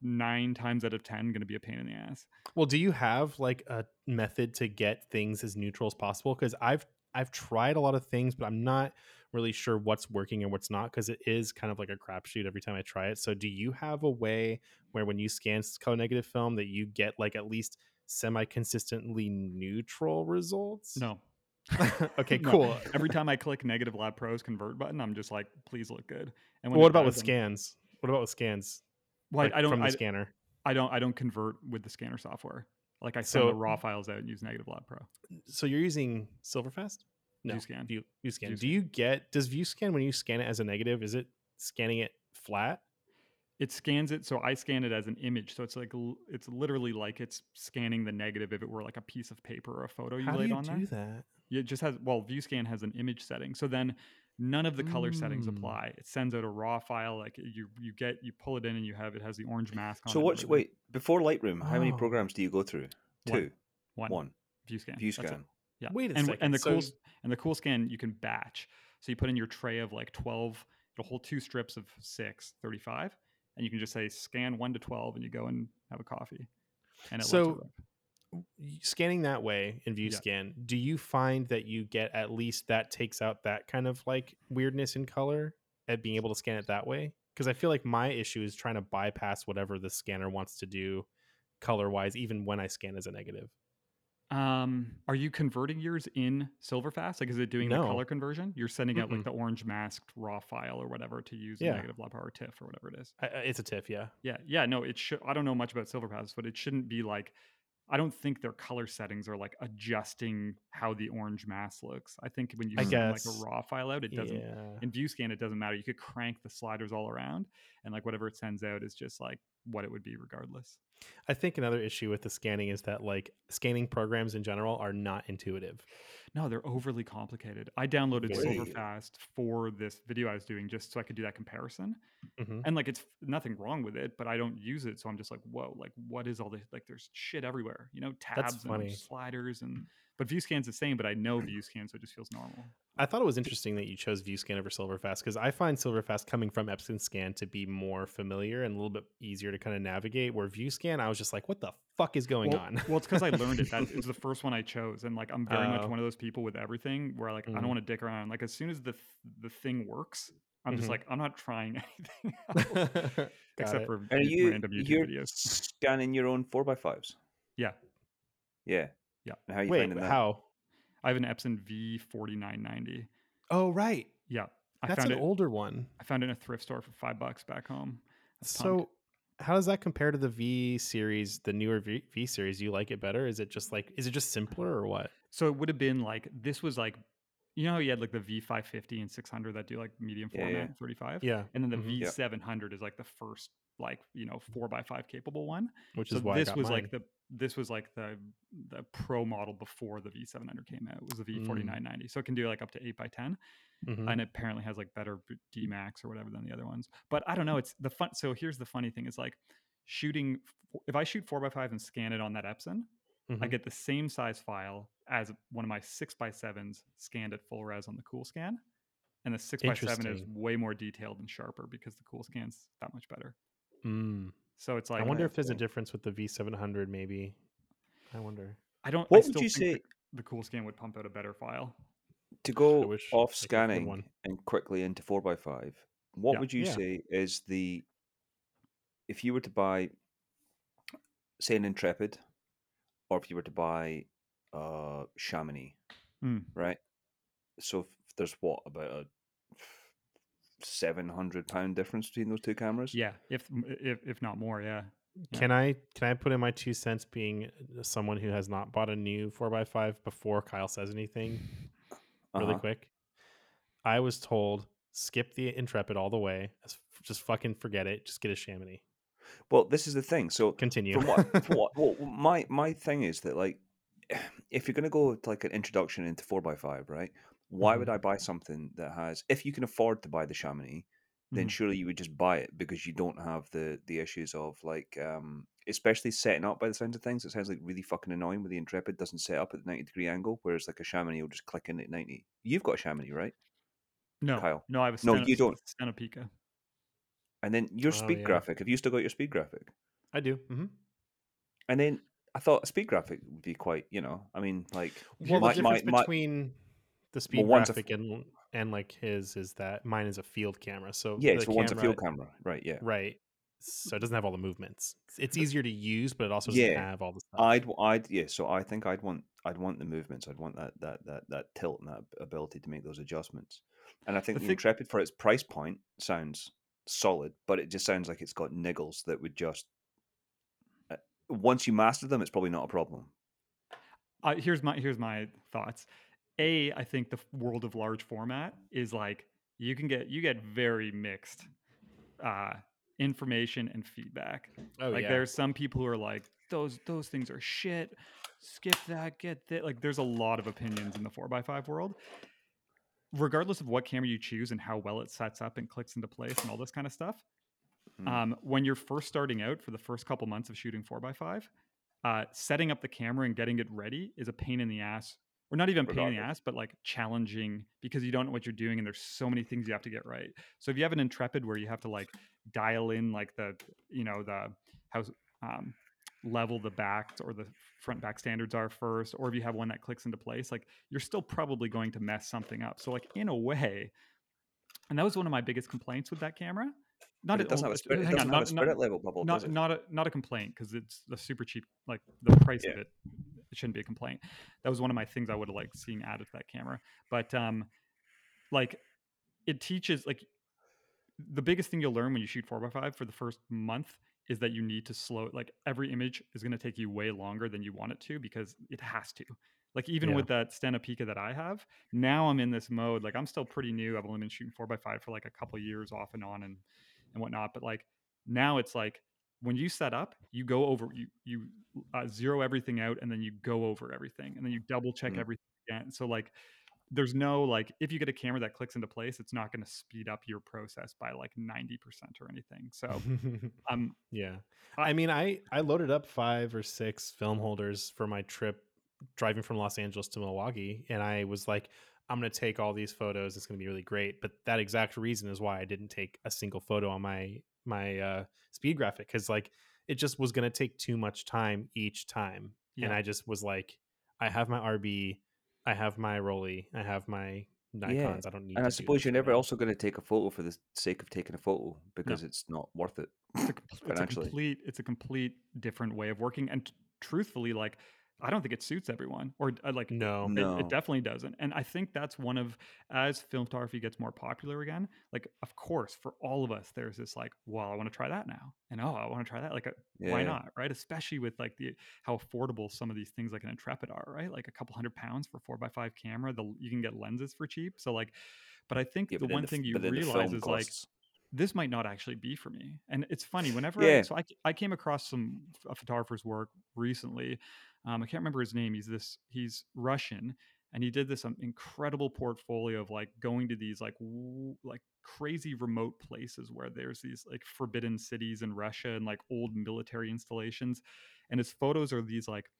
nine times out of ten going to be a pain in the ass. Well, do you have like a method to get things as neutral as possible? Because I've I've tried a lot of things, but I'm not really sure what's working and what's not because it is kind of like a crapshoot every time I try it. So, do you have a way where when you scan color negative film that you get like at least semi consistently neutral results? No, <laughs> okay, No. cool. Every time I click negative lab pros convert button, I'm just like, please look good. And Well, what about with doesn't- scans? What about with scans? Well, I- like, I don't. from the I, scanner. I don't. I don't convert with the scanner software. Like I send So- the raw files out and use negative lab pro. So you're using Silverfast? No, VueScan. View, VueScan. VueScan. Do you get does VueScan when you scan it as a negative? Is it scanning it flat? It scans it, so I scan it as an image. So it's like it's literally like it's scanning the negative if it were like a piece of paper or a photo you How do laid you on do there. that? It just has well, VueScan has an image setting. So then none of the color settings Mm. apply. It sends out a raw file. Like you, you get, you pull it in, and you have it has the orange mask on. So it and what's wait before Lightroom? How many Oh. programs do you go through? One. Two, One, one. VueScan. View That's it. scan. Yeah. Wait a and, second, And the so- cool and the cool scan you can batch. So you put in your tray of like 12, it'll hold two strips of six, 35, and you can just say scan one to 12 and you go and have a coffee. And it So-. Scanning that way in Yeah. VueScan, do you find that you get at least that takes out that kind of like weirdness in color at being able to scan it that way? Because I feel like my issue is trying to bypass whatever the scanner wants to do color wise, even when I scan as a negative. Um, are you converting yours in Silverfast? Like, is it doing No. the color conversion? You're sending out like the orange masked raw file or whatever to use Yeah. a Negative Lab Pro TIFF or whatever it is. I, it's a TIFF, yeah. Yeah, yeah, no, it should. I don't know much about Silverfast, but it shouldn't be like. I don't think their color settings are like adjusting how the orange mask looks. I think when you I send like a raw file out, it doesn't. Yeah. In VueScan, it doesn't matter. You could crank the sliders all around, and like whatever it sends out is just like what it would be regardless. I think another issue with the scanning is that like scanning programs in general are not intuitive. No, they're overly complicated. I downloaded Very. Silverfast for this video I was doing just so I could do that comparison. Mhm. And like, it's nothing wrong with it, but I don't use it, so I'm just like, whoa, like, what is all this? Like, there's shit everywhere, you know, tabs and sliders, and but VueScan's the same, but I know VueScan, so it just feels normal. I thought it was interesting that you chose VueScan over Silverfast because I find Silverfast coming from Epson Scan to be more familiar and a little bit easier to kind of navigate. Where VueScan, I was just like, what the fuck is going well, on? well, it's because I learned it. That it was the <laughs> first one I chose, and like, I'm very much Oh. one of those people with everything where like I Mhm. don't want to dick around. Like, as soon as the the thing works, I'm just Mhm. like, I'm not trying <laughs> anything <laughs> else. Except it. for are you random YouTube you're videos. scanning your own four x fives? Yeah. Yeah. Yeah. And how are you Wait, finding that? how? I have an Epson V4990. Oh, right. Yeah, I That's found an it. older one. I found it in a thrift store for five bucks back home. I was So, pumped. how does that compare to the V series, the newer V, v series? Do you like it better? Is it just like, is it just simpler or what? so it would have been like this was like, you know, how you had like the V550 and 600 that do like medium Yeah, format, yeah. 35, Yeah, and then the Mhm. V700 is like the first like you know four by five capable one. which So is why I this was mine. like the this was like the the pro model before the V700 came out. It was the Mm. V4990, so it can do like up to eight by 10. Mhm. and it apparently has like better DMAX or whatever than the other ones. But I don't know. It's the fun. So here's the funny thing: is like shooting. If I shoot four x five and scan it on that Epson, I Mhm. get the same size file as one of my six by sevens scanned at full res on the Cool Scan, and the six by seven is way more detailed and sharper because the Cool Scan's that much better. Mm. So it's like I wonder Right, if there's a difference with the V700. Maybe. I wonder. I don't. I What would you think say- The, the Cool Scan would pump out a better file. To go off I could afford scanning one. and quickly into four by five, what Yeah. would you Yeah. say is the if you were to buy say an Intrepid or if you were to buy uh Chamonix, Mm. right? So if there's what about a seven hundred pound difference between those two cameras? Yeah, if if if not more, yeah. Yeah. Can I can I put in my two cents being uh, someone who has not bought a new 4x5 before Kyle says anything really Uh-huh. quick? I was told skip the Intrepid all the way. Just fucking forget it. Just get a Chamonix. Well, this is the thing. So Continue. from what, from what well, my my thing is that like if you're going to go to like an introduction into 4x5 right why would Mhm. i buy something that has if you can afford to buy the chamonix then Mhm. surely you would just buy it because you don't have the the issues of like um especially setting up by the sounds of things it sounds like really fucking annoying with the intrepid doesn't set up at the 90 degree angle whereas like a chamonix will just click in at 90 you've got a chamonix right No, Kyle. no, I have a No, you don't. Stenopica. and then your Oh, speed yeah. graphic have you still got your speed graphic I do. Mm-hmm. and then i thought a speed graphic would be quite you know i mean like Well, my- the difference my- between the speed a f- graphic and and like his is that mine is a field camera. So yeah it's one's a field camera right yeah right? So it doesn't have all the movements. It's- easier to use, but it also doesn't Yeah, have all the stuff. I'd, I'd, yeah. So I think I'd want, I'd want the movements. I'd want that, that, that, that tilt and that ability to make those adjustments. And I think The the, thing- Intrepid for its price point sounds solid, but it just sounds like it's got niggles that would just. Once you master them, it's probably not a problem. uh, here's my here's my thoughts. A, I think the world of large format is like you can get you get very mixed uh, information and feedback. oh like yeah. there's some people who are like those those things are shit. Skip that. Get that. Like there's a lot of opinions in the four x five world. Regardless of what camera you choose and how well it sets up and clicks into place and all this kind of stuff, Mm. um, when you're first starting out for the first couple months of shooting 4x5 uh, setting up the camera and getting it ready is a pain in the ass or not even a pain in the ass but like challenging because you don't know what you're doing and there's so many things you have to get right. So if you have an intrepid where you have to like dial in like the you know the how um, level the back or the front back standards are first or if you have one that clicks into place like you're still probably going to mess something up. So like in a way and that was one of my biggest complaints with that camera not But it doesn't have a spirit, hang doesn't have a spirit not, level bubble, not not a not a complaint because it's a super cheap like the price of it it shouldn't be a complaint. That was one of my things i would have liked seeing added to that camera. But um like it teaches like the biggest thing you'll learn when you shoot 4x5 for the first month is that you need to slow like every image is going to take you way longer than you want it to because it has to like even Yeah. with that Stenopika that I have, now I'm in this mode. Like I'm still pretty new. I've only been shooting four by five for like a couple years off and on and and whatnot. But like now it's like when you set up, you go over you you uh, zero everything out and then you go over everything and then you double check Mm. everything again. So like there's no like if you get a camera that clicks into place, it's not going to speed up your process by like 90% or anything. <laughs> So um yeah. I- I mean, I I loaded up five or six film holders for my trip driving from Los Angeles to Milwaukee, and I was like, I'm gonna take all these photos. It's gonna be really great. But that exact reason is why I didn't take a single photo on my my uh, speed graphic because like it just was gonna take too much time each time, and I just was like, I have my RB, I have my Rollei, I have my Nikon's. I don't need. And I to suppose you're never also going to take a photo for the sake of taking a photo because it's not worth it. it's a, <laughs> it's a complete it's a complete different way of working and t- truthfully like i don't think it suits everyone or uh, like No. it, No. it definitely doesn't and i think that's one of as film photography gets more popular again like of course for all of us there's this like well i want to try that now and oh i want to try that like uh, why not right especially with like the how affordable some of these things like an intrepid are right like a couple hundred pounds for four by five camera the you can get lenses for cheap so like but i think Yeah, the one the thing you but then the realize film is like this might not actually be for me. And it's funny whenever I, so I, I came across some a photographer's work recently. Um, I can't remember his name. He's this he's Russian and he did this um, incredible portfolio of like going to these like w- like crazy remote places where there's these like forbidden cities in Russia and like old military installations and his photos are these like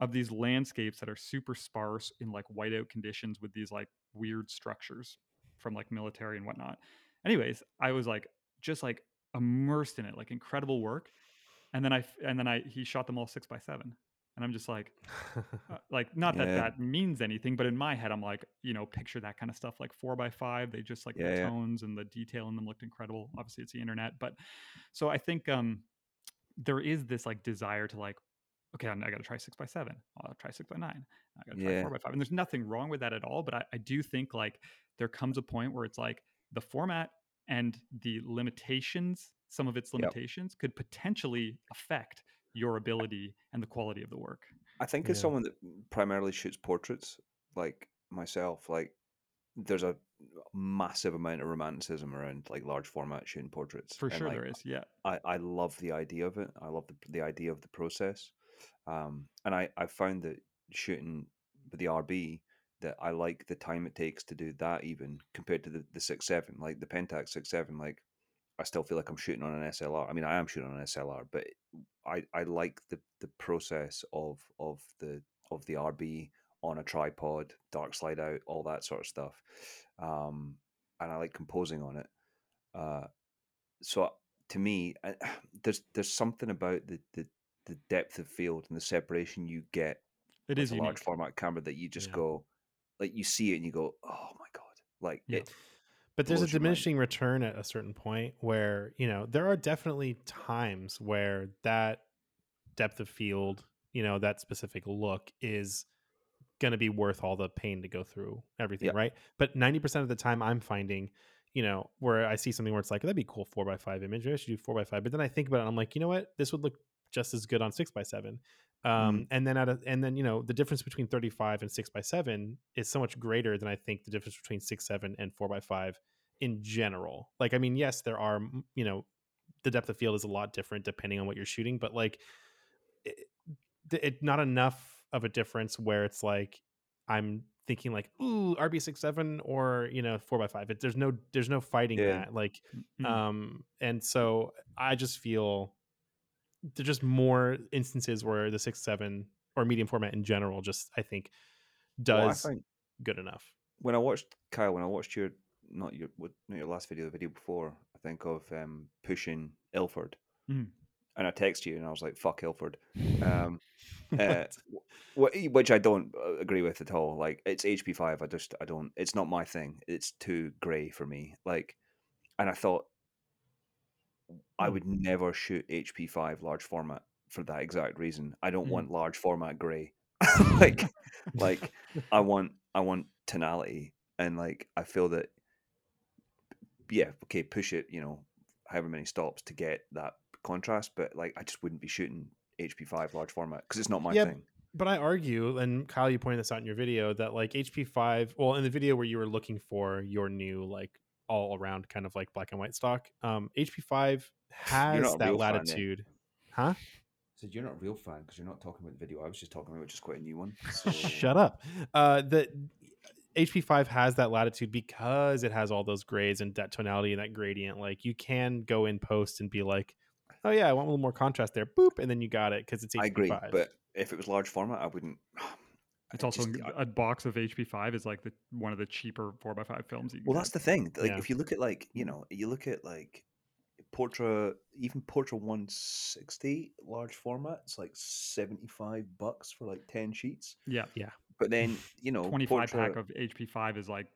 of these landscapes that are super sparse in like whiteout conditions with these like weird structures from like military and whatnot anyways i was like just like immersed in it like incredible work and then I and then i he shot them all six by seven and i'm just like uh, <laughs> like not that Yeah. that means anything but in my head i'm like you know picture that kind of stuff like four by five they just like Yeah, the yeah. tones and the detail in them looked incredible obviously it's the internet but so i think um there is this like desire to like okay i gotta try six by seven i'll try six by nine i gotta try Yeah. four by five and there's nothing wrong with that at all but I, I do think like there comes a point where it's like the format and the limitations some of its Yep. limitations could potentially affect your ability and the quality of the work I think as someone that primarily shoots portraits, like myself, like there's a massive amount of romanticism around like large format shooting portraits. for and, sure like, there is yeah I, I love the idea of it. I love the, the idea of the process. Um, and I, I found that shooting with the RB that I like the time it takes to do that even compared to the, the six seven, like the Pentax six seven, like I still feel like I'm shooting on an SLR. I mean I am shooting on an SLR, but I, I like the, the process of of the of the RB on a tripod, dark slide out, all that sort of stuff. Um, and I like composing on it. Uh, so to me, I, <sighs> there's there's something about the, the the depth of field and the separation you get it is a unique. large format camera that you just Yeah. go, like you see it and you go, oh my god, like Yeah. it. But there's a your mind. diminishing return at a certain point where you know there are definitely times where that depth of field you know that specific look is going to be worth all the pain to go through everything right? But 90% of the time i'm finding you know where i see something where it's like that'd be cool 4x5 image maybe i should do 4x5 but then i think about it and i'm like you know what? This would look just as good on 6x7 um, and then at a, and then you know the difference between 35 and 6 by 7 is so much greater than i think the difference between 6 7 and 4 by 5 in general like i mean yes there are you know the depth of field is a lot different depending on what you're shooting but like it, it not enough of a difference where it's like i'm thinking like ooh rb67 or you know 4 by 5 it, there's no there's no fighting Yeah. that like Mm. um and so i just feel there's just more instances where the six seven or medium format in general just i think Well, I does good enough when I watched Kyle, when I watched your not your not your last video, the video before, I think of um, pushing Ilford, Mhm. and I text you and I was like, "Fuck Ilford," um, <laughs> uh, wh- which I don't uh, agree with at all. Like it's HP five, I just I don't. It's not my thing. It's too grey for me. Like, and I thought I Hmm. would never shoot HP5 large format for that exact reason. I don't Mhm. want large format gray. <laughs> like <laughs> like I want I want tonality and like I feel that yeah, okay, push it, you know, however many stops to get that contrast, but like I just wouldn't be shooting HP5 large format because it's not my Yeah, thing. But I argue, and Kyle, you pointed this out in your video that like HP5, well, in the video where you were looking for your new like all around kind of like black and white stock, um, HP5 has that real fan, latitude, huh? So you're not a real fan because you're not talking about the video. I was just talking about just quite a new one. So Shut up. Uh, the HP5 has that latitude because it has all those grades and that tonality and that gradient. Like you can go in post and be like, oh yeah, I want a little more contrast there, boop, and then you got it because it's HP5. I agree, but if it was large format, I wouldn't. <sighs> It's I also just- a box of HP5 is like the one of the cheaper four x five films. You Well, get. that's the thing. Like, Yeah. if you look at like you know, you look at like Portra, even Portra 160 large format, it's like 75 bucks for like 10 sheets. yeah. Yeah. But then <laughs> you know, Twenty five pack of HP5 is like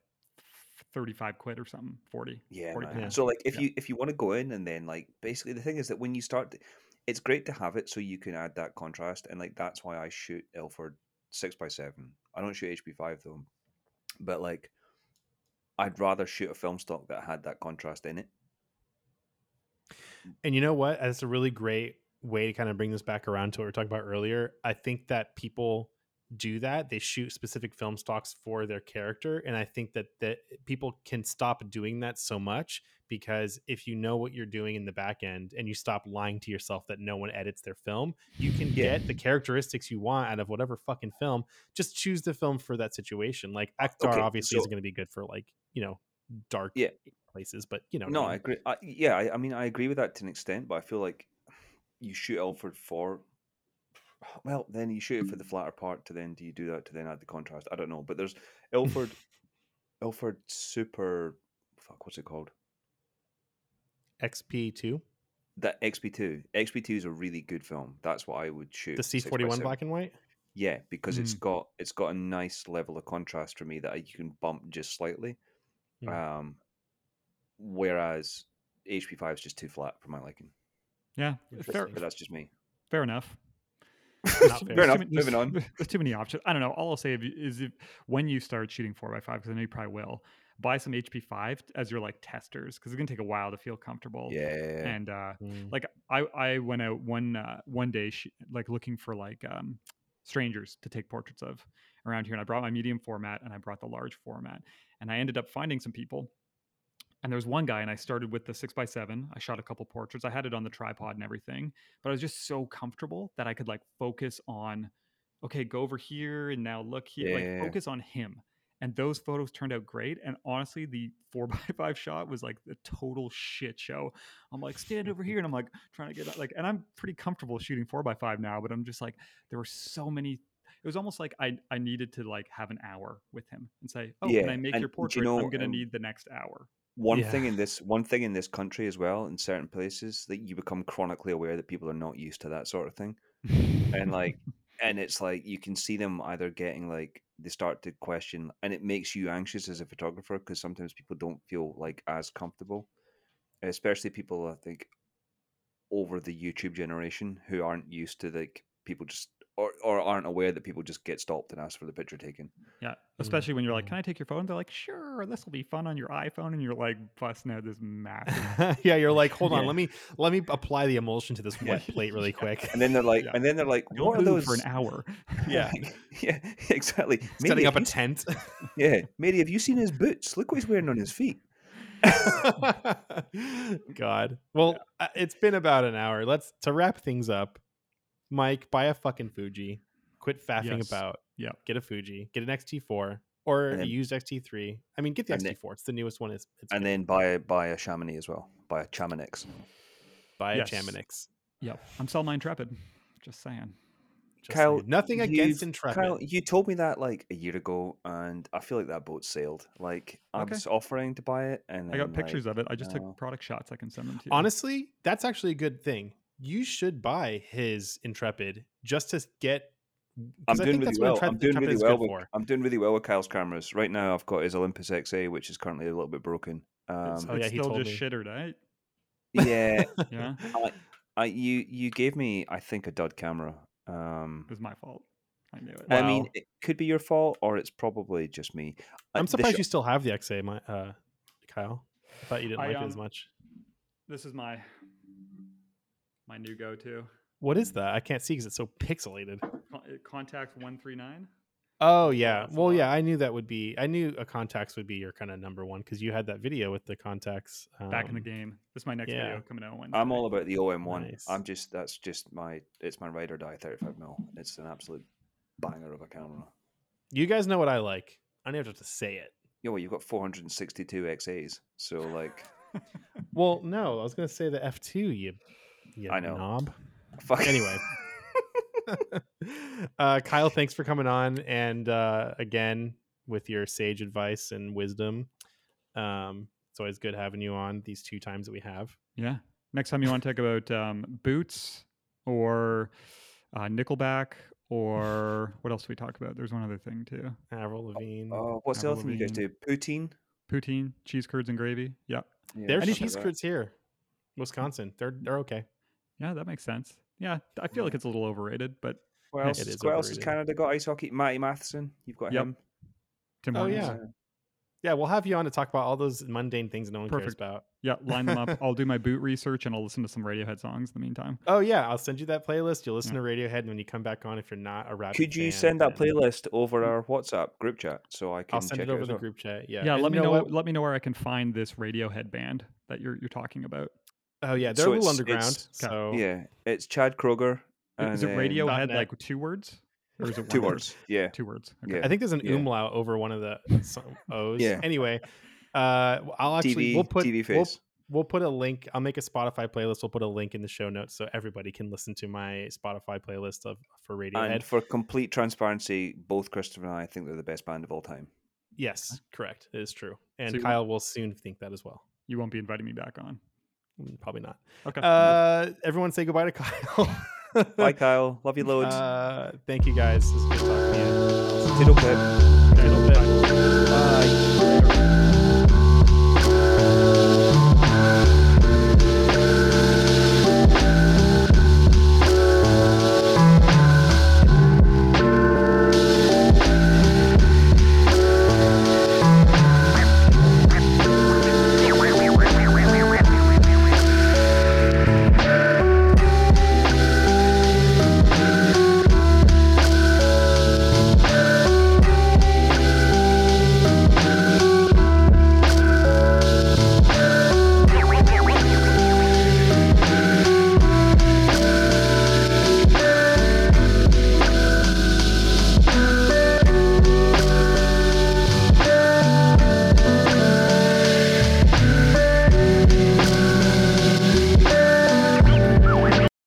thirty five quid or something, forty. Yeah, 40 man. So like if Yeah. you if you want to go in and then like basically the thing is that when you start, to- it's great to have it so you can add that contrast and like that's why I shoot Ilford six x seven. I don't shoot HP five though, but like I'd rather shoot a film stock that had that contrast in it. And you know what? That's a really great way to kind of bring this back around to what we were talking about earlier. I think that people do that. They shoot specific film stocks for their character. And I think that, that people can stop doing that so much because if you know what you're doing in the back end and you stop lying to yourself that no one edits their film, you can Yeah. get the characteristics you want out of whatever fucking film. Just choose the film for that situation. Like Ektar Okay, obviously so- isn't going to be good for like, you know, dark Yeah. places, but you know, No, I I agree. I, yeah, I, I mean, I agree with that to an extent, but I feel like you shoot Ilford for, well, then you shoot it for the flatter part to then do you do that to then add the contrast? I don't know, but there's Ilford, <laughs> Ilford Super, fuck, what's it called? XP2. That XP2. XP2 is a really good film. That's what I would shoot. the C41 black and white. Yeah, because it's got it's got a nice level of contrast for me that you can bump just slightly. Mm. Um, whereas HP5 is just too flat for my liking. Yeah, fair, But that's just me. fair enough. <laughs> Fair enough. many- Moving on. <laughs> There's too many options. I don't know. All I'll say is if when you start shooting four x five, because I know you probably will, buy some HP five as your like testers, because it's gonna take a while to feel comfortable. Yeah. And uh, Mm. like I I went out one uh, one day sh- like looking for like um strangers to take portraits of around here and I brought my medium format and I brought the large format and I ended up finding some people and there was one guy and I started with the 6 by 7 I shot a couple portraits I had it on the tripod and everything but I was just so comfortable that I could like focus on okay go over here and now look here Yeah. like focus on him and those photos turned out great and honestly the 4 <laughs> by 5 shot was like the total shit show I'm like, stand over here. And I'm like trying to get out, like, and I'm pretty comfortable shooting four by five now, but I'm just like, there were so many. It was almost like I, I needed to like have an hour with him and say, oh, Yeah, can I make and your do you portrait? know, I'm going to um, need the next hour. One Yeah. thing in this one thing in this country as well, in certain places, that you become chronically aware that people are not used to that sort of thing. And like <laughs> and it's like you can see them either getting like they start to question and it makes you anxious as a photographer because sometimes people don't feel like as comfortable especially people i think over the youtube generation who aren't used to like people just or, or aren't aware that people just get stopped and ask for the picture taken yeah. Especially when you're like, Mhm. can I take your phone? They're like, sure, this will be fun on your iPhone. And you're like busting out this massive. <laughs> yeah, you're like, hold on, Yeah. let me let me apply the emulsion to this wet plate really <laughs> quick. and then they're like Yeah. and then they're like You'll what are those for an hour. <laughs> Yeah. yeah exactly Setting up a you- tent. yeah Mary, have you seen his boots look what he's wearing on his feet God. Well, uh, it's been about an hour. Let's to wrap things up. Mike, buy a fucking Fuji. Quit faffing Yes. about. Yep. Get a Fuji. Get an XT4 or And a then- used XT3. I mean, get the XT4. It's the newest one. It's, it's and good. then buy a buy a chamonix as well buy a chamonix buy Yes. a Chamonix. Yep. I'm selling my Intrepid. Just saying. Just Kyle, saying. nothing against Intrepid. Kyle, you told me that like a year ago, and I feel like that boat sailed. Like I Okay. was offering to buy it, and I got pictures like, of it. I just no. took uh, product shots. I can send them to you. Honestly, that's actually a good thing. You should buy his Intrepid just to get. I'm doing really well. Intrepid- I'm doing Intrepid really well. With, for. I'm doing really well with Kyle's cameras right now. I've got his Olympus XA, which is currently a little bit broken. Um, it's Oh, yeah, it's he still told just me. shittered, right? Yeah, <laughs> Yeah, I, you you gave me I think a dud camera. Um, it was my fault. I knew it. I mean, it could be your fault, or it's probably just me. Uh, I'm the surprised sh- you still have the XA, my, uh, Kyle. I thought you didn't I, like it as um, much. This is my my new go-to. What is that? I can't see because it's so pixelated. Uh, Contax one three nine. Oh yeah. that's Well, yeah. I knew that would be. I knew a Contax would be your kind of number one because you had that video with the Contax Back in the um, game. This is my next yeah. video coming out Wednesday. I'm all about the OM one. Nice. I'm just that's just my it's my ride or die 35 mil. It's an absolute banger of a camera. You guys know what I like. I don't even have to say it. Yo, you've got 462 XAs, so like, <laughs> Well, no, I was gonna say the F2. You, you I know. knob. fuck. Anyway. <laughs> uh, Kyle, thanks for coming on, and uh, again with your sage advice and wisdom. Um, it's always good having you on these two times that we have. Yeah. Next time you want to talk about um, boots or uh, Nickelback or <laughs> what else do we talk about? There's one other thing too. Avril Lavigne. Oh, what's the other thing you guys do? Avril Poutine. Poutine, cheese curds and gravy. Yeah. Yeah, There's cheese curds here, Wisconsin. They're they're okay. Yeah, that makes sense. Yeah. I feel like it's a little overrated, but What <laughs> else? is what else has. Canada got? Ice hockey. Matty Matheson. You've got Yep. him. Tim Oh, Hortons. yeah. Yeah, we'll have you on to talk about all those mundane things no one Perfect. cares about. Yeah, line them up. <laughs> I'll do my boot research and I'll listen to some Radiohead songs in the meantime. Oh yeah, I'll send you that playlist. You'll listen Yeah. to Radiohead, and when you come back on, if you're not a rap, Could you send that playlist over hmm? our WhatsApp group chat so I can I'll send check it over as the well? group chat. Yeah, Yeah, And let me know. what? Let me know where I can find this Radiohead band that you're you're talking about. Oh yeah, they're So a little underground. So Yeah, it's Chad Kroeger. Is it and then- Radiohead net. like two words? Or is it Two one word? words. Yeah. Two words. Okay. Yeah. I think there's an Yeah. umlaut over one of the some O's. Yeah. Anyway, uh, I'll actually TV. we'll put TV we'll, we'll put a link. I'll make a Spotify playlist. We'll put a link in the show notes so everybody can listen to my Spotify playlist of for Radiohead. And for complete transparency, both Christopher and I think they're the best band of all time. yes, correct. It is true. And So Kyle will soon think that as well. You won't be inviting me back on. Probably not. Okay. Uh, everyone say goodbye to Kyle. <laughs> Bye, Kyle. Love you loads. Uh, thank you guys. It's good talking to you. Tito Pip. Okay, Little bit. bye. Bye.